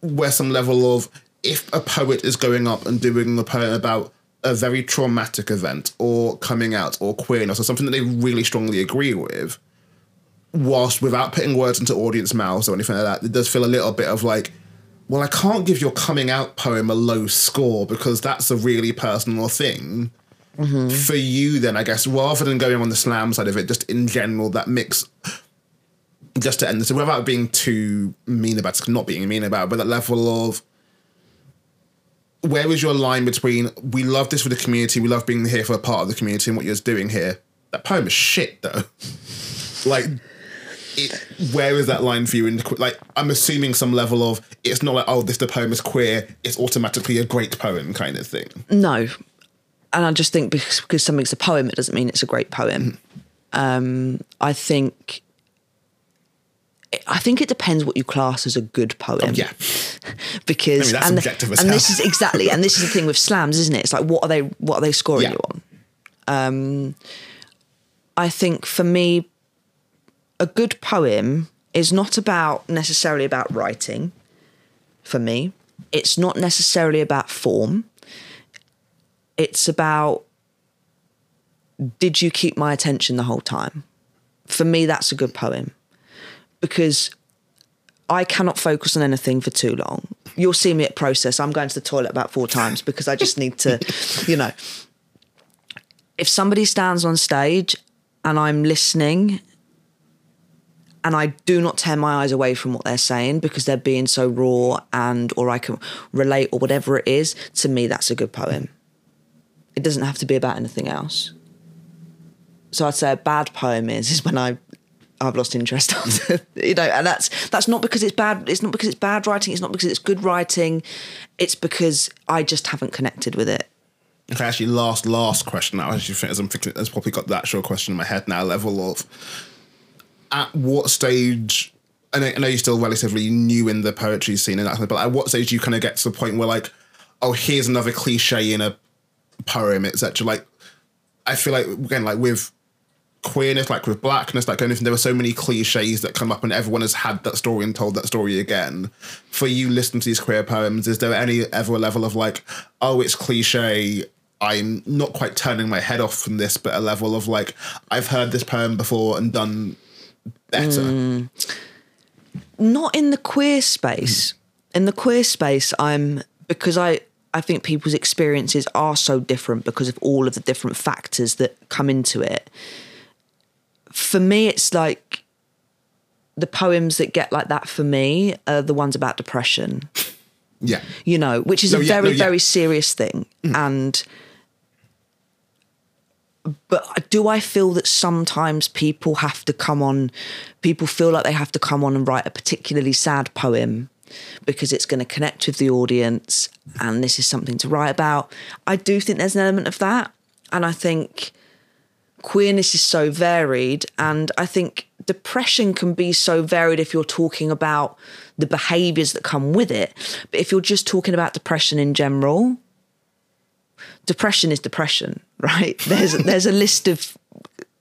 Where, where some level of, if a poet is going up and doing a poem about a very traumatic event or coming out or queerness or something that they really strongly agree with, whilst without putting words into audience mouths or anything like that, it does feel a little bit of like, well, I can't give your coming out poem a low score because that's a really personal thing. Mm-hmm. For you, then, I guess, rather than going on the slam side of it, just in general, that mix, just to end this, without being too mean about it, not being mean about it, but that level of where is your line between we love this for the community, we love being here for a part of the community and what you're doing here? That poem is shit, though. [laughs] like, it, where is that line for you? In the, que- like, I'm assuming some level of it's not like oh, this the poem is queer. It's automatically a great poem kind of thing. No. And I just think because, because something's a poem, it doesn't mean it's a great poem. Um, I think. I think it depends what you class as a good poem. Yeah, [laughs] because I mean, and, and this is exactly and this is the thing with slams, isn't it? It's like what are they what are they scoring Yeah. you on? Um, I think for me, a good poem is not about necessarily about writing. For me, it's not necessarily about form. It's about did you keep my attention the whole time? For me, that's a good poem because I cannot focus on anything for too long. You'll see me at process. I'm going to the toilet about four times because I just need to, you know. If somebody stands on stage and I'm listening and I do not tear my eyes away from what they're saying because they're being so raw and or I can relate or whatever it is, to me that's a good poem. It doesn't have to be about anything else. So I'd say a bad poem is is when I I've lost interest [laughs] you know, and that's that's not because it's bad. It's not because it's bad writing. It's not because it's good writing. It's because I just haven't connected with it. Okay, actually, last last question. I actually think as I'm thinking, I've probably got the actual question in my head now. Level of at what stage? I know, I know you're still relatively new in the poetry scene and that, but at what stage do you kind of get to the point where like, oh, here's another cliche in a poem, etc. Like, I feel like again, like with queerness, like with blackness, like anything, there are so many cliches that come up, and everyone has had that story and told that story again. For you, listening to these queer poems, is there any ever a level of like, oh, it's cliche? I'm not quite turning my head off from this, but a level of like, I've heard this poem before and done better. Mm. Not in the queer space. In the queer space, I'm because I I think people's experiences are so different because of all of the different factors that come into it. For me, it's like the poems that get like that for me are the ones about depression. [laughs] Yeah. you know, which is No, a yeah, very, no, yeah. very serious thing. Mm. And, but do I feel that sometimes people have to come on, people feel like they have to come on and write a particularly sad poem because it's going to connect with the audience and this is something to write about? I do think there's an element of that. And I think queerness is so varied and i think depression can be so varied if you're talking about the behaviors that come with it but if you're just talking about depression in general depression is depression [laughs] right there's there's a list of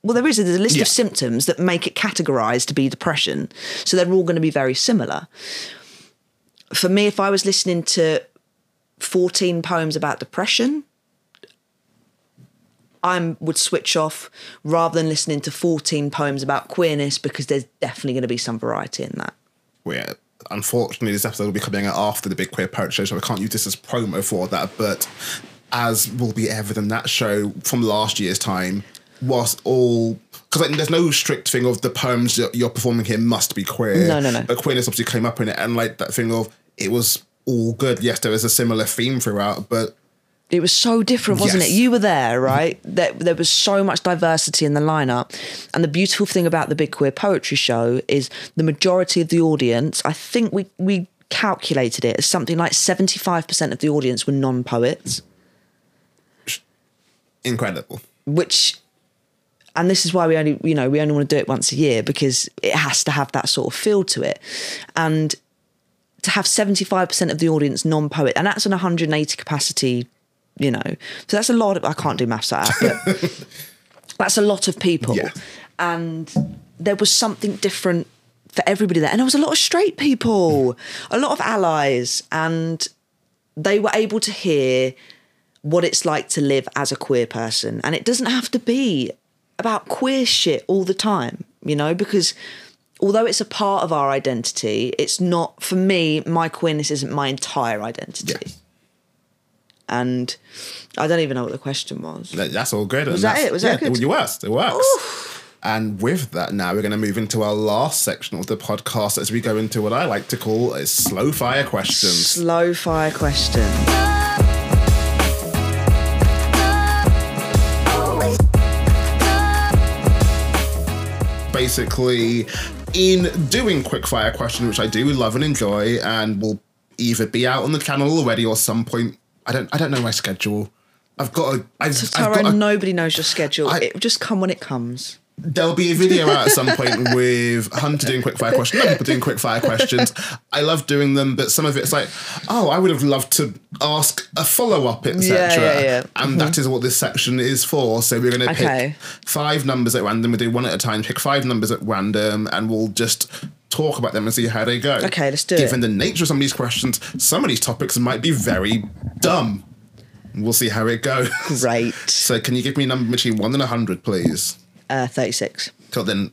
well, there is. There's a list Yeah. of symptoms that make it categorized to be depression. So they're all going to be very similar. For me, if I was listening to 14 poems about depression, I would switch off rather than listening to 14 poems about queerness because there's definitely going to be some variety in that. yeah, unfortunately, this episode will be coming out after the Big Queer Poetry Show, so I can't use this as promo for that. But as will be evident, that show from last year's time was all because like, there's no strict thing of the poems that you're performing here must be queer. No, no, no. But queerness obviously came up in it, and like that thing of it was all good. Yes, there was a similar theme throughout, but It was so different, wasn't Yes. it? You were there, right? there, there was so much diversity in the lineup. And the beautiful thing about the Big Queer Poetry Show is the majority of the audience, I think we, we calculated it as something like 75% of the audience were non poets, incredible. which, and this is why we only, you know, we only want to do it once a year because it has to have that sort of feel to it. And to have 75% of the audience non poet, and that's an 180 capacity, you know, so that's a lot of, I can't do maths but [laughs] that's a lot of people. Yeah. And there was something different for everybody there. And there was a lot of straight people, mm. a lot of allies, and they were able to hear what it's like to live as a queer person. And it doesn't have to be about queer shit all the time, you know, because although it's a part of our identity, it's not, for me, my queerness isn't my entire identity. And I don't even know what the question was. That's all good. Was that it? Was that yeah, good? You works. It works. And with that, now we're going to move into our last section of the podcast as we go into what I like to call a slow fire questions. Slow fire question. Basically, in doing quick fire questions, which I do love and enjoy, and will either be out on the channel already or some point. I don't. I don't know my schedule. I've got a. I've, I've Tara, got a, nobody knows your schedule. I- it will just come when it comes. There'll be a video out at some point with Hunter doing quick fire questions, other people doing quick fire questions. I love doing them, but some of it's like, oh, I would have loved to ask a follow up, etc. Yeah, yeah, yeah. And that mm-hmm. is what this section is for. So we're going to Okay. pick five numbers at random. We do one at a time. Pick five numbers at random, and we'll just talk about them and see how they go. Okay, let's do it. Given the nature of some of these questions, some of these topics might be very dumb. We'll see how it goes. Great. [laughs] So, can you give me a number between one and a hundred, please? Uh, 36. So then,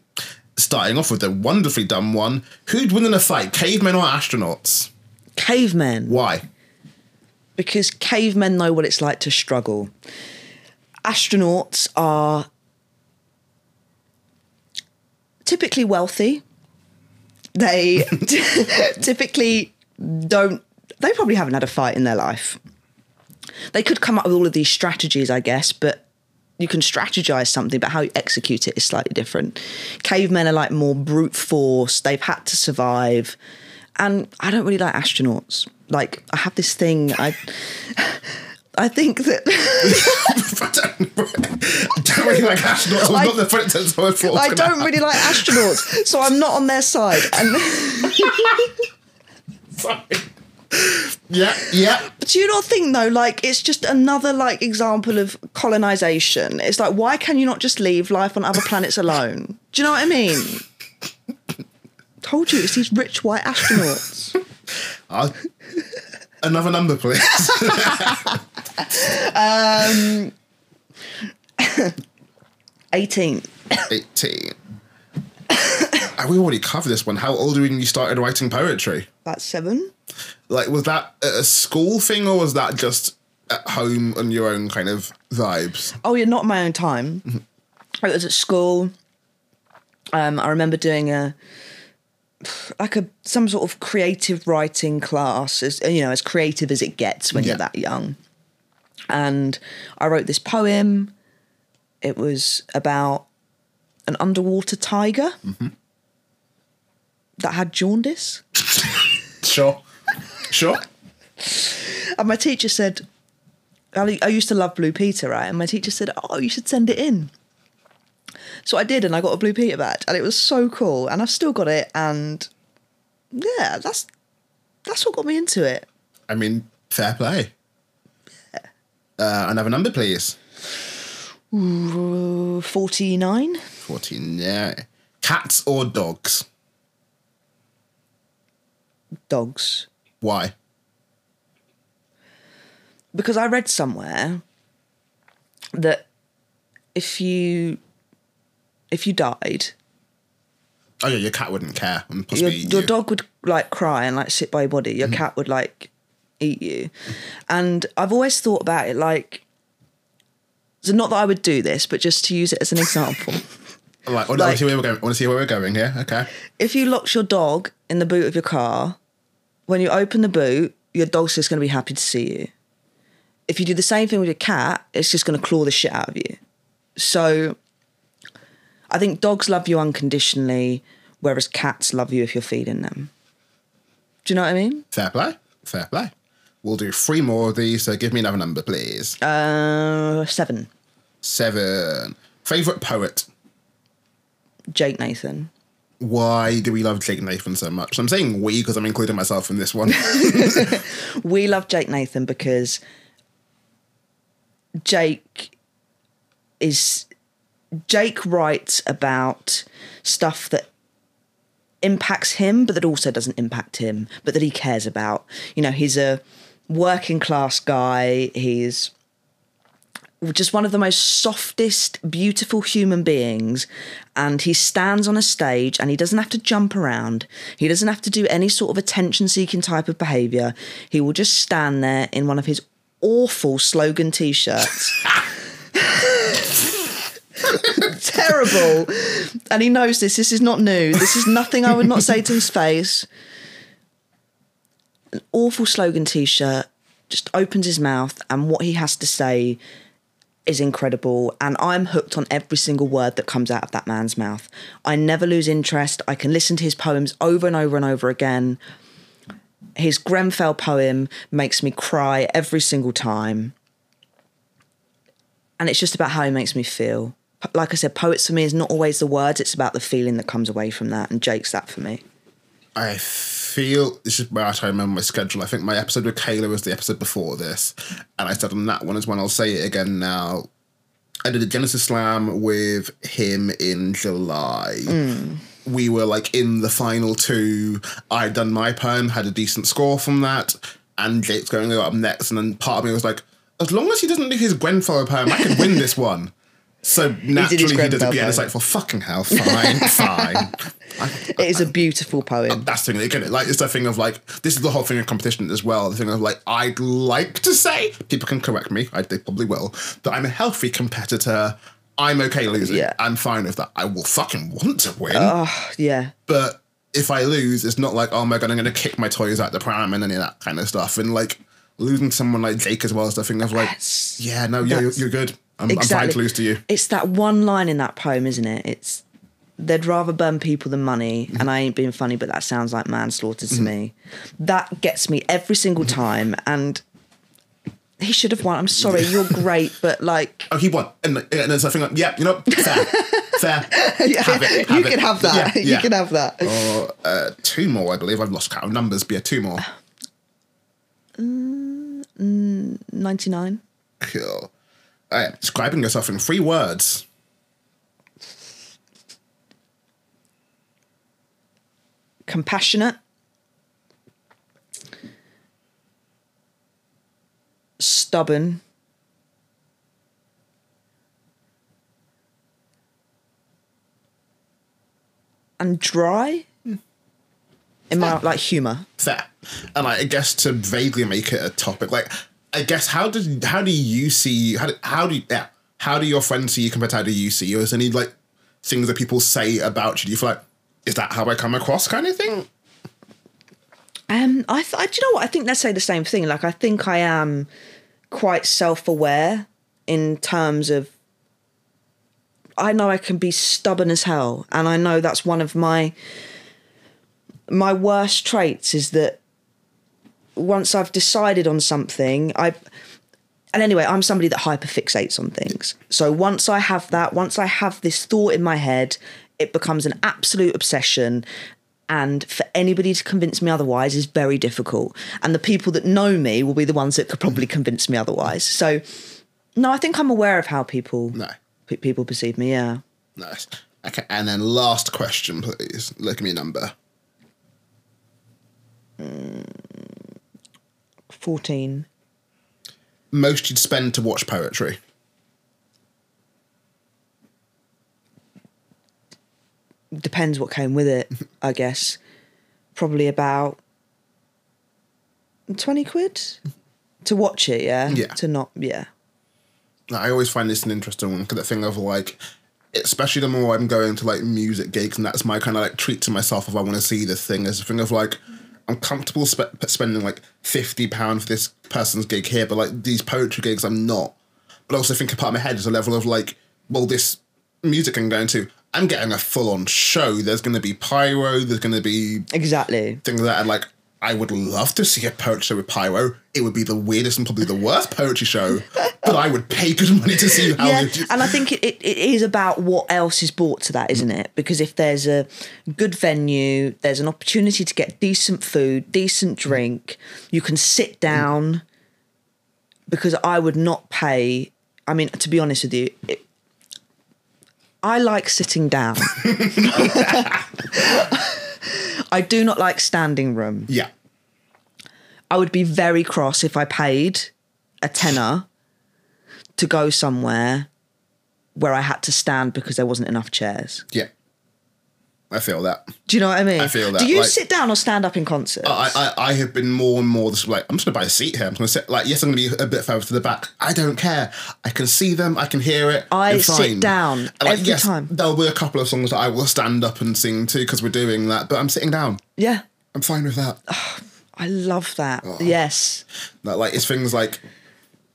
starting off with the wonderfully dumb one, who'd win in a fight, cavemen or astronauts? Cavemen. Why? Because cavemen know what it's like to struggle. Astronauts are typically wealthy. They [laughs] typically don't, they probably haven't had a fight in their life. They could come up with all of these strategies, I guess, but you can strategize something, but how you execute it is slightly different. Cavemen are like more brute force, they've had to survive. And I don't really like astronauts. Like, I have this thing, I. I think that [laughs] I don't, really like astronauts. I- not the sentence I thought I don't really like astronauts, so I'm not on their side. And [laughs] Sorry. Yeah, yeah. do you not think though, like it's just another like example of colonization? It's like why can you not just leave life on other planets alone? Do you know what I mean? [laughs] Told you it's these rich white astronauts. I'll, another number, please. [laughs] um, [laughs] Eighteen. 18. Uh, we already covered this one. How old were you when you started writing poetry? About seven. Like, was that a school thing or was that just at home on your own kind of vibes? Oh, yeah, not my own time. I was at school. Um, I remember doing a like a some sort of creative writing class, as you know, as creative as it gets when Yeah. you're that young. And I wrote this poem. It was about an underwater tiger mm-hmm. that had jaundice. [laughs] Sure. Sure. And my teacher said, I used to love Blue Peter, right? And my teacher said, Oh, you should send it in. So I did, and I got a Blue Peter badge, and it was so cool. And I've still got it, and yeah, that's that's what got me into it. I mean, fair play. Uh, another number, please. Forty nine. 14, yeah. Cats or dogs? Dogs. Why? because I read somewhere that if you if you died, Oh, yeah, your cat wouldn't care. And your, your you. dog would like cry and like sit by your body. Your mm-hmm. cat would like eat you. And I've always thought about it like so not that I would do this, but just to use it as an example. Right, I want to see where we're going. I want to see where we're going here. Okay. if you locked your dog in the boot of your car, when you open the boot, your dog's just going to be happy to see you. If you do the same thing with your cat, it's just going to claw the shit out of you. So I think dogs love you unconditionally, whereas cats love you if you're feeding them. Do you know what I mean? Fair play. Fair play. We'll do three more of these. So give me another number, please. Uh, seven. Seven. Favorite poet. Jake Nathan. Why do we love Jake Nathan so much? I'm saying we because I'm including myself in this one. [laughs] [laughs] We love Jake Nathan because Jake is Jake writes about stuff that impacts him but that also doesn't impact him but that he cares about. You know, he's a working class guy, he's just one of the most softest, beautiful human beings. And he stands on a stage and he doesn't have to jump around. He doesn't have to do any sort of attention seeking type of behavior. He will just stand there in one of his awful slogan t shirts. [laughs] [laughs] Terrible. And he knows this. This is not new. This is nothing I would not say to his face. An awful slogan t shirt just opens his mouth, and what he has to say is incredible and I'm hooked on every single word that comes out of that man's mouth. I never lose interest. I can listen to his poems over and over and over again. His Grenfell poem makes me cry every single time. And it's just about how he makes me feel. Like I said, poets for me is not always the words, it's about the feeling that comes away from that. And Jake's that for me. I feel this is where I try to remember my schedule. I think my episode with Kayla was the episode before this, and I said on that one as well. I'll say it again now. I did a Genesis Slam with him in July. Hmm. We were like in the final two. I'd done my poem, had a decent score from that, and Jake's going to go up next. And then part of me was like, as long as he doesn't do his Grenfell poem, I could win this one. [laughs] So naturally, he, Grenfell doesn't. Yeah, it's like, for fucking hell, fine, [laughs] fine. It is a beautiful poem. That's the thing. Again, like it's the thing of like this is the whole thing of competition as well. The thing of like I'd like to say people can correct me. I they probably will. That I'm a healthy competitor. I'm okay losing. Yeah. I'm fine with that. I will fucking want to win, Yeah. but if I lose, it's not like oh my god, I'm gonna kick my toys out the pram and any of that kind of stuff. And like losing someone like Jake as well is the thing of like Yes. yeah, no, you're, you're good. I'm, I'm fine to to you. It's that one line in that poem, isn't it? It's they'd rather burn people than money, Mm-hmm. and I ain't being funny, but that sounds like manslaughter to me. That gets me every single Mm-hmm. time, and he should have won. I'm sorry, [laughs] you're great, but like, Oh, he won, and, and there's a thing like yeah, you know, fair, [laughs] fair. Have it, you have can have that. Yeah, [laughs] You can have that. or uh, two more, I believe. I've lost count of numbers, but yeah, two more. Ninety nine. Cool. Describing yourself in three words. compassionate, stubborn, and dry. In my like humor. Fair. And I guess to vaguely make it a topic, like I guess how did how do you see how do, how do yeah how do your friends see you compared to how do you see you? Is any like things that people say about you? Do you feel like is that how I come across kind of thing? Um, I, I do you know what? I think they say the same thing. Like, I think I am quite self-aware in terms of. I know I can be stubborn as hell, and I know that's one of my my worst traits is that once I've decided on something, I and anyway, I'm somebody that hyperfixates on things. So once I have that, once I have this thought in my head, it becomes an absolute obsession. And for anybody to convince me otherwise is very difficult. And the people that know me will be the ones that could probably convince me otherwise. So, no, I think I'm aware of how people No. pe- people perceive me. Yeah, Nice. Okay, and then last question, please. Look at me number. Hmm. Fourteen. Most you'd spend to watch poetry. Depends what came with it, I guess. Probably about twenty quid to watch it. Yeah. Yeah. To not. Yeah. I always find this an interesting one because the thing of like, especially the more I'm going to like music gigs, and that's my kind of like treat to myself if I want to see this thing. Is the thing of like, I'm comfortable spe- spending like fifty pound for this person's gig here, but like these poetry gigs, I'm not. But I also think part of my head is a level of like, well, this music I'm going to, I'm getting a full on show. There's going to be pyro. There's going to be Exactly. things like that. And like, I would love to see a poetry show with pyro. It would be the weirdest and probably the worst poetry show, but I would pay good money to see how. yeah, they- and I think it, it, it is about what else is brought to that, isn't it? Because if there's a good venue, there's an opportunity to get decent food, decent drink, you can sit down. Because I would not pay. I mean, to be honest with you, it, I like sitting down. [laughs] [laughs] I do not like standing room. yeah. I would be very cross if I paid a tenner to go somewhere where I had to stand because there wasn't enough chairs. Yeah. I feel that. Do you know what I mean? I feel that, Do you like- sit down or stand up in concerts? I, I, I have been more and more just like, I'm just going to buy a seat here. I'm going to sit, like, yes, I'm going to be a bit further to the back. I don't care. I can see them. I can hear it. I sit fine. down like, every yes, time. There'll be a couple of songs that I will stand up and sing to because we're doing that, but I'm sitting down. yeah, I'm fine with that. [sighs] I love that. Oh. Yes. That, like it's things like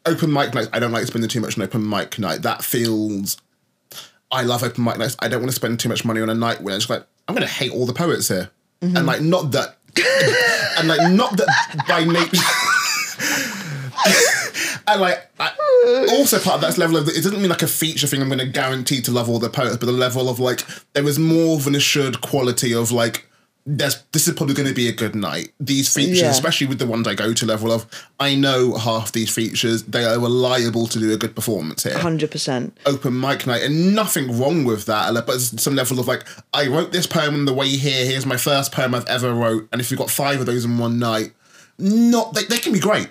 open mic nights. I don't like spending too much on open mic night. That feels. I love open mic nights. I don't want to spend too much money on a night when it's like I'm going to hate all the poets here, mm-hmm. and like not that, [laughs] and like not that by nature. [laughs] And like, I, also part of that level of it doesn't mean like a feature thing. I'm going to guarantee to love all the poets, but the level of like there is more of an assured quality of like there's this is probably going to be a good night. These features, Yeah. especially with the ones I go to, level of I know half these features they are reliable to do a good performance here. 100%. Open mic night, and nothing wrong with that. But there's some level of like I wrote this poem on the way here. Here's my first poem I've ever wrote, and if you've got five of those in one night, not they, they can be great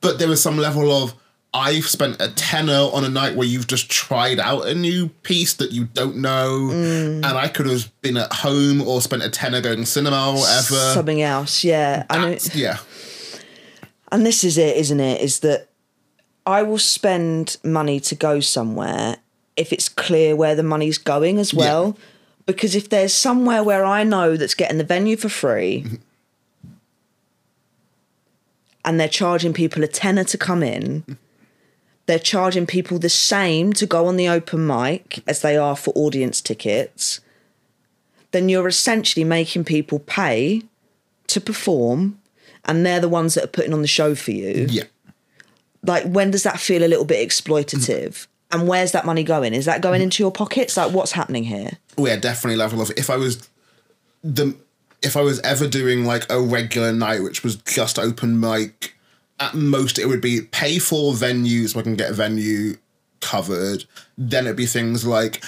but there is some level of I've spent a tenner on a night where you've just tried out a new piece that you don't know, Mm. and I could have been at home or spent a tenner going cinema or whatever. Something else. Yeah. I know. Yeah, And this is it, isn't it? Is that I will spend money to go somewhere if it's clear where the money's going as well. Because if there's somewhere where I know that's getting the venue for free and they're charging people a tenner to come in, they're charging people the same to go on the open mic as they are for audience tickets, then you're essentially making people pay to perform and they're the ones that are putting on the show for you. Yeah. like when does that feel a little bit exploitative? Mm. And where's that money going? Is that going into your pockets? Like what's happening here? Oh, yeah, definitely level of if I was the if I was ever doing like a regular night which was just open mic, at most it would be pay for venues so I can get a venue covered. Then it'd be things like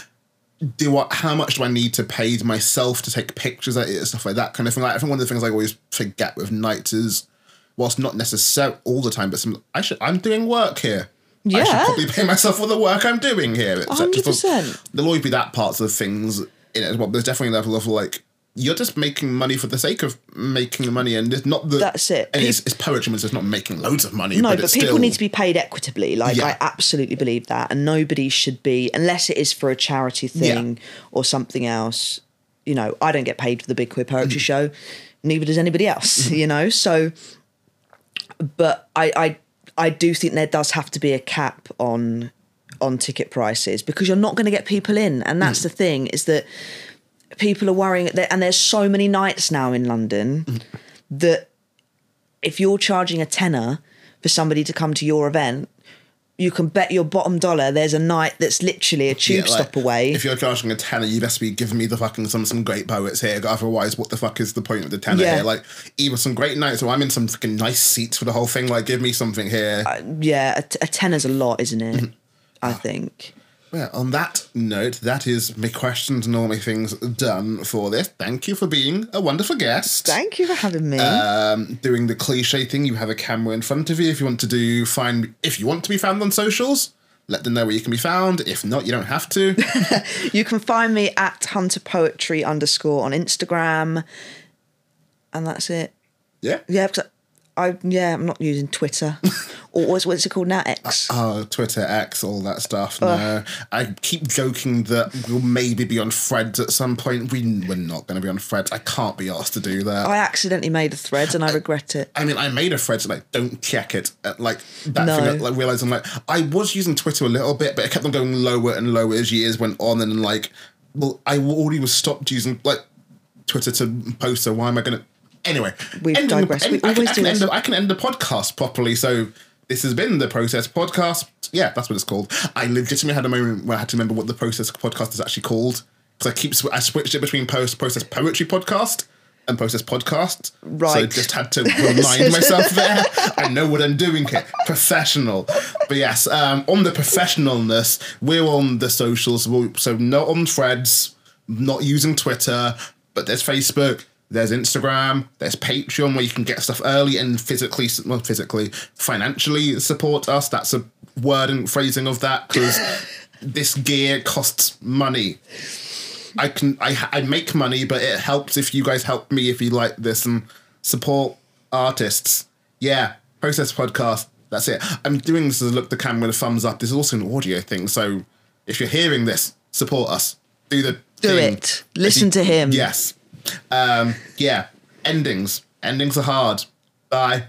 do what how much do I need to pay to myself to take pictures at it and stuff like that kind of thing. Like I think one of the things I always forget with nights is whilst not necessary all the time, but some I should I'm doing work here. Yeah. I should probably pay myself for the work I'm doing here. So 100%. There'll always be that parts of things in it as well. But there's definitely a level of like you're just making money for the sake of making money, and it's not the That's it. And it's, it's poetry, but it's not making loads of money. no but, but, people still, need to be paid equitably like Yeah. i absolutely believe that and nobody should be unless it is for a charity thing or something else you know i don't get paid for the big queer poetry mm-hmm. show neither does anybody else mm-hmm. you know so but I, I i do think there does have to be a cap on on ticket prices because you're not going to get people in and that's mm. the thing is that people are worrying that and there's so many nights now in london [laughs] that if you're charging a tenner for somebody to come to your event you can bet your bottom dollar there's a night that's literally a tube Yeah, like, stop away If you're charging a tenner, you best be giving me the fucking some some great poets here. Otherwise, what the fuck is the point of the tenner Yeah. here? Like either some great nights or I'm in some fucking nice seats for the whole thing. Like give me something here. yeah a, t- a tenner's a lot isn't it Mm-hmm. i think Well, on that note, that is my questions and all my things done for this. Thank you for being a wonderful guest. Thank you for having me. um, doing the cliche thing. You have a camera in front of you. If you want to do find, if you want to be found on socials, let them know where you can be found. If not, you don't have to. [laughs] you can find me at Hunter Poetry underscore on Instagram, and that's it. yeah. Yeah, because I yeah I'm not using Twitter [laughs] or what's what's it called now X. Oh, Twitter, X, all that stuff. No, I keep joking that we'll maybe be on Threads at some point. We we're not going to be on Threads. I can't be asked to do that. I accidentally made a thread and I regret it. I mean, I made a thread, so like, don't check it. Uh, Like that No. thing, like realizing like I was using Twitter a little bit, but it kept on going lower and lower as years went on, and like, well, I already was stopped using like Twitter to post. So why am I gonna? Anyway, We've the- digressed. We I, can, always I, can do end the, I can end the podcast properly. So this has been the Process Podcast. Yeah, that's what it's called. I legitimately had a moment where I had to remember what the Process Podcast is actually called because I keep sw- I switched it between post Process Poetry Podcast and Process Podcast. Right. So I just had to [laughs] remind myself there. I know what I'm doing here. Professional. But yes, um, on the professionalness, we're on the socials. So not on threads, not using Twitter, but there's Facebook, there's Instagram, there's Patreon where you can get stuff early and physically, well, physically, financially support us. That's a word and phrasing of that because [laughs] this gear costs money. I can I I make money, but it helps if you guys help me if you like this and support artists. Yeah, process podcast. That's it. I'm doing this as a look the camera with a thumbs up. There's also an audio thing, so if you're hearing this, support us. Do the Do thing. it. Listen to him. Yes. Um, yeah. Endings. Endings are hard. Bye.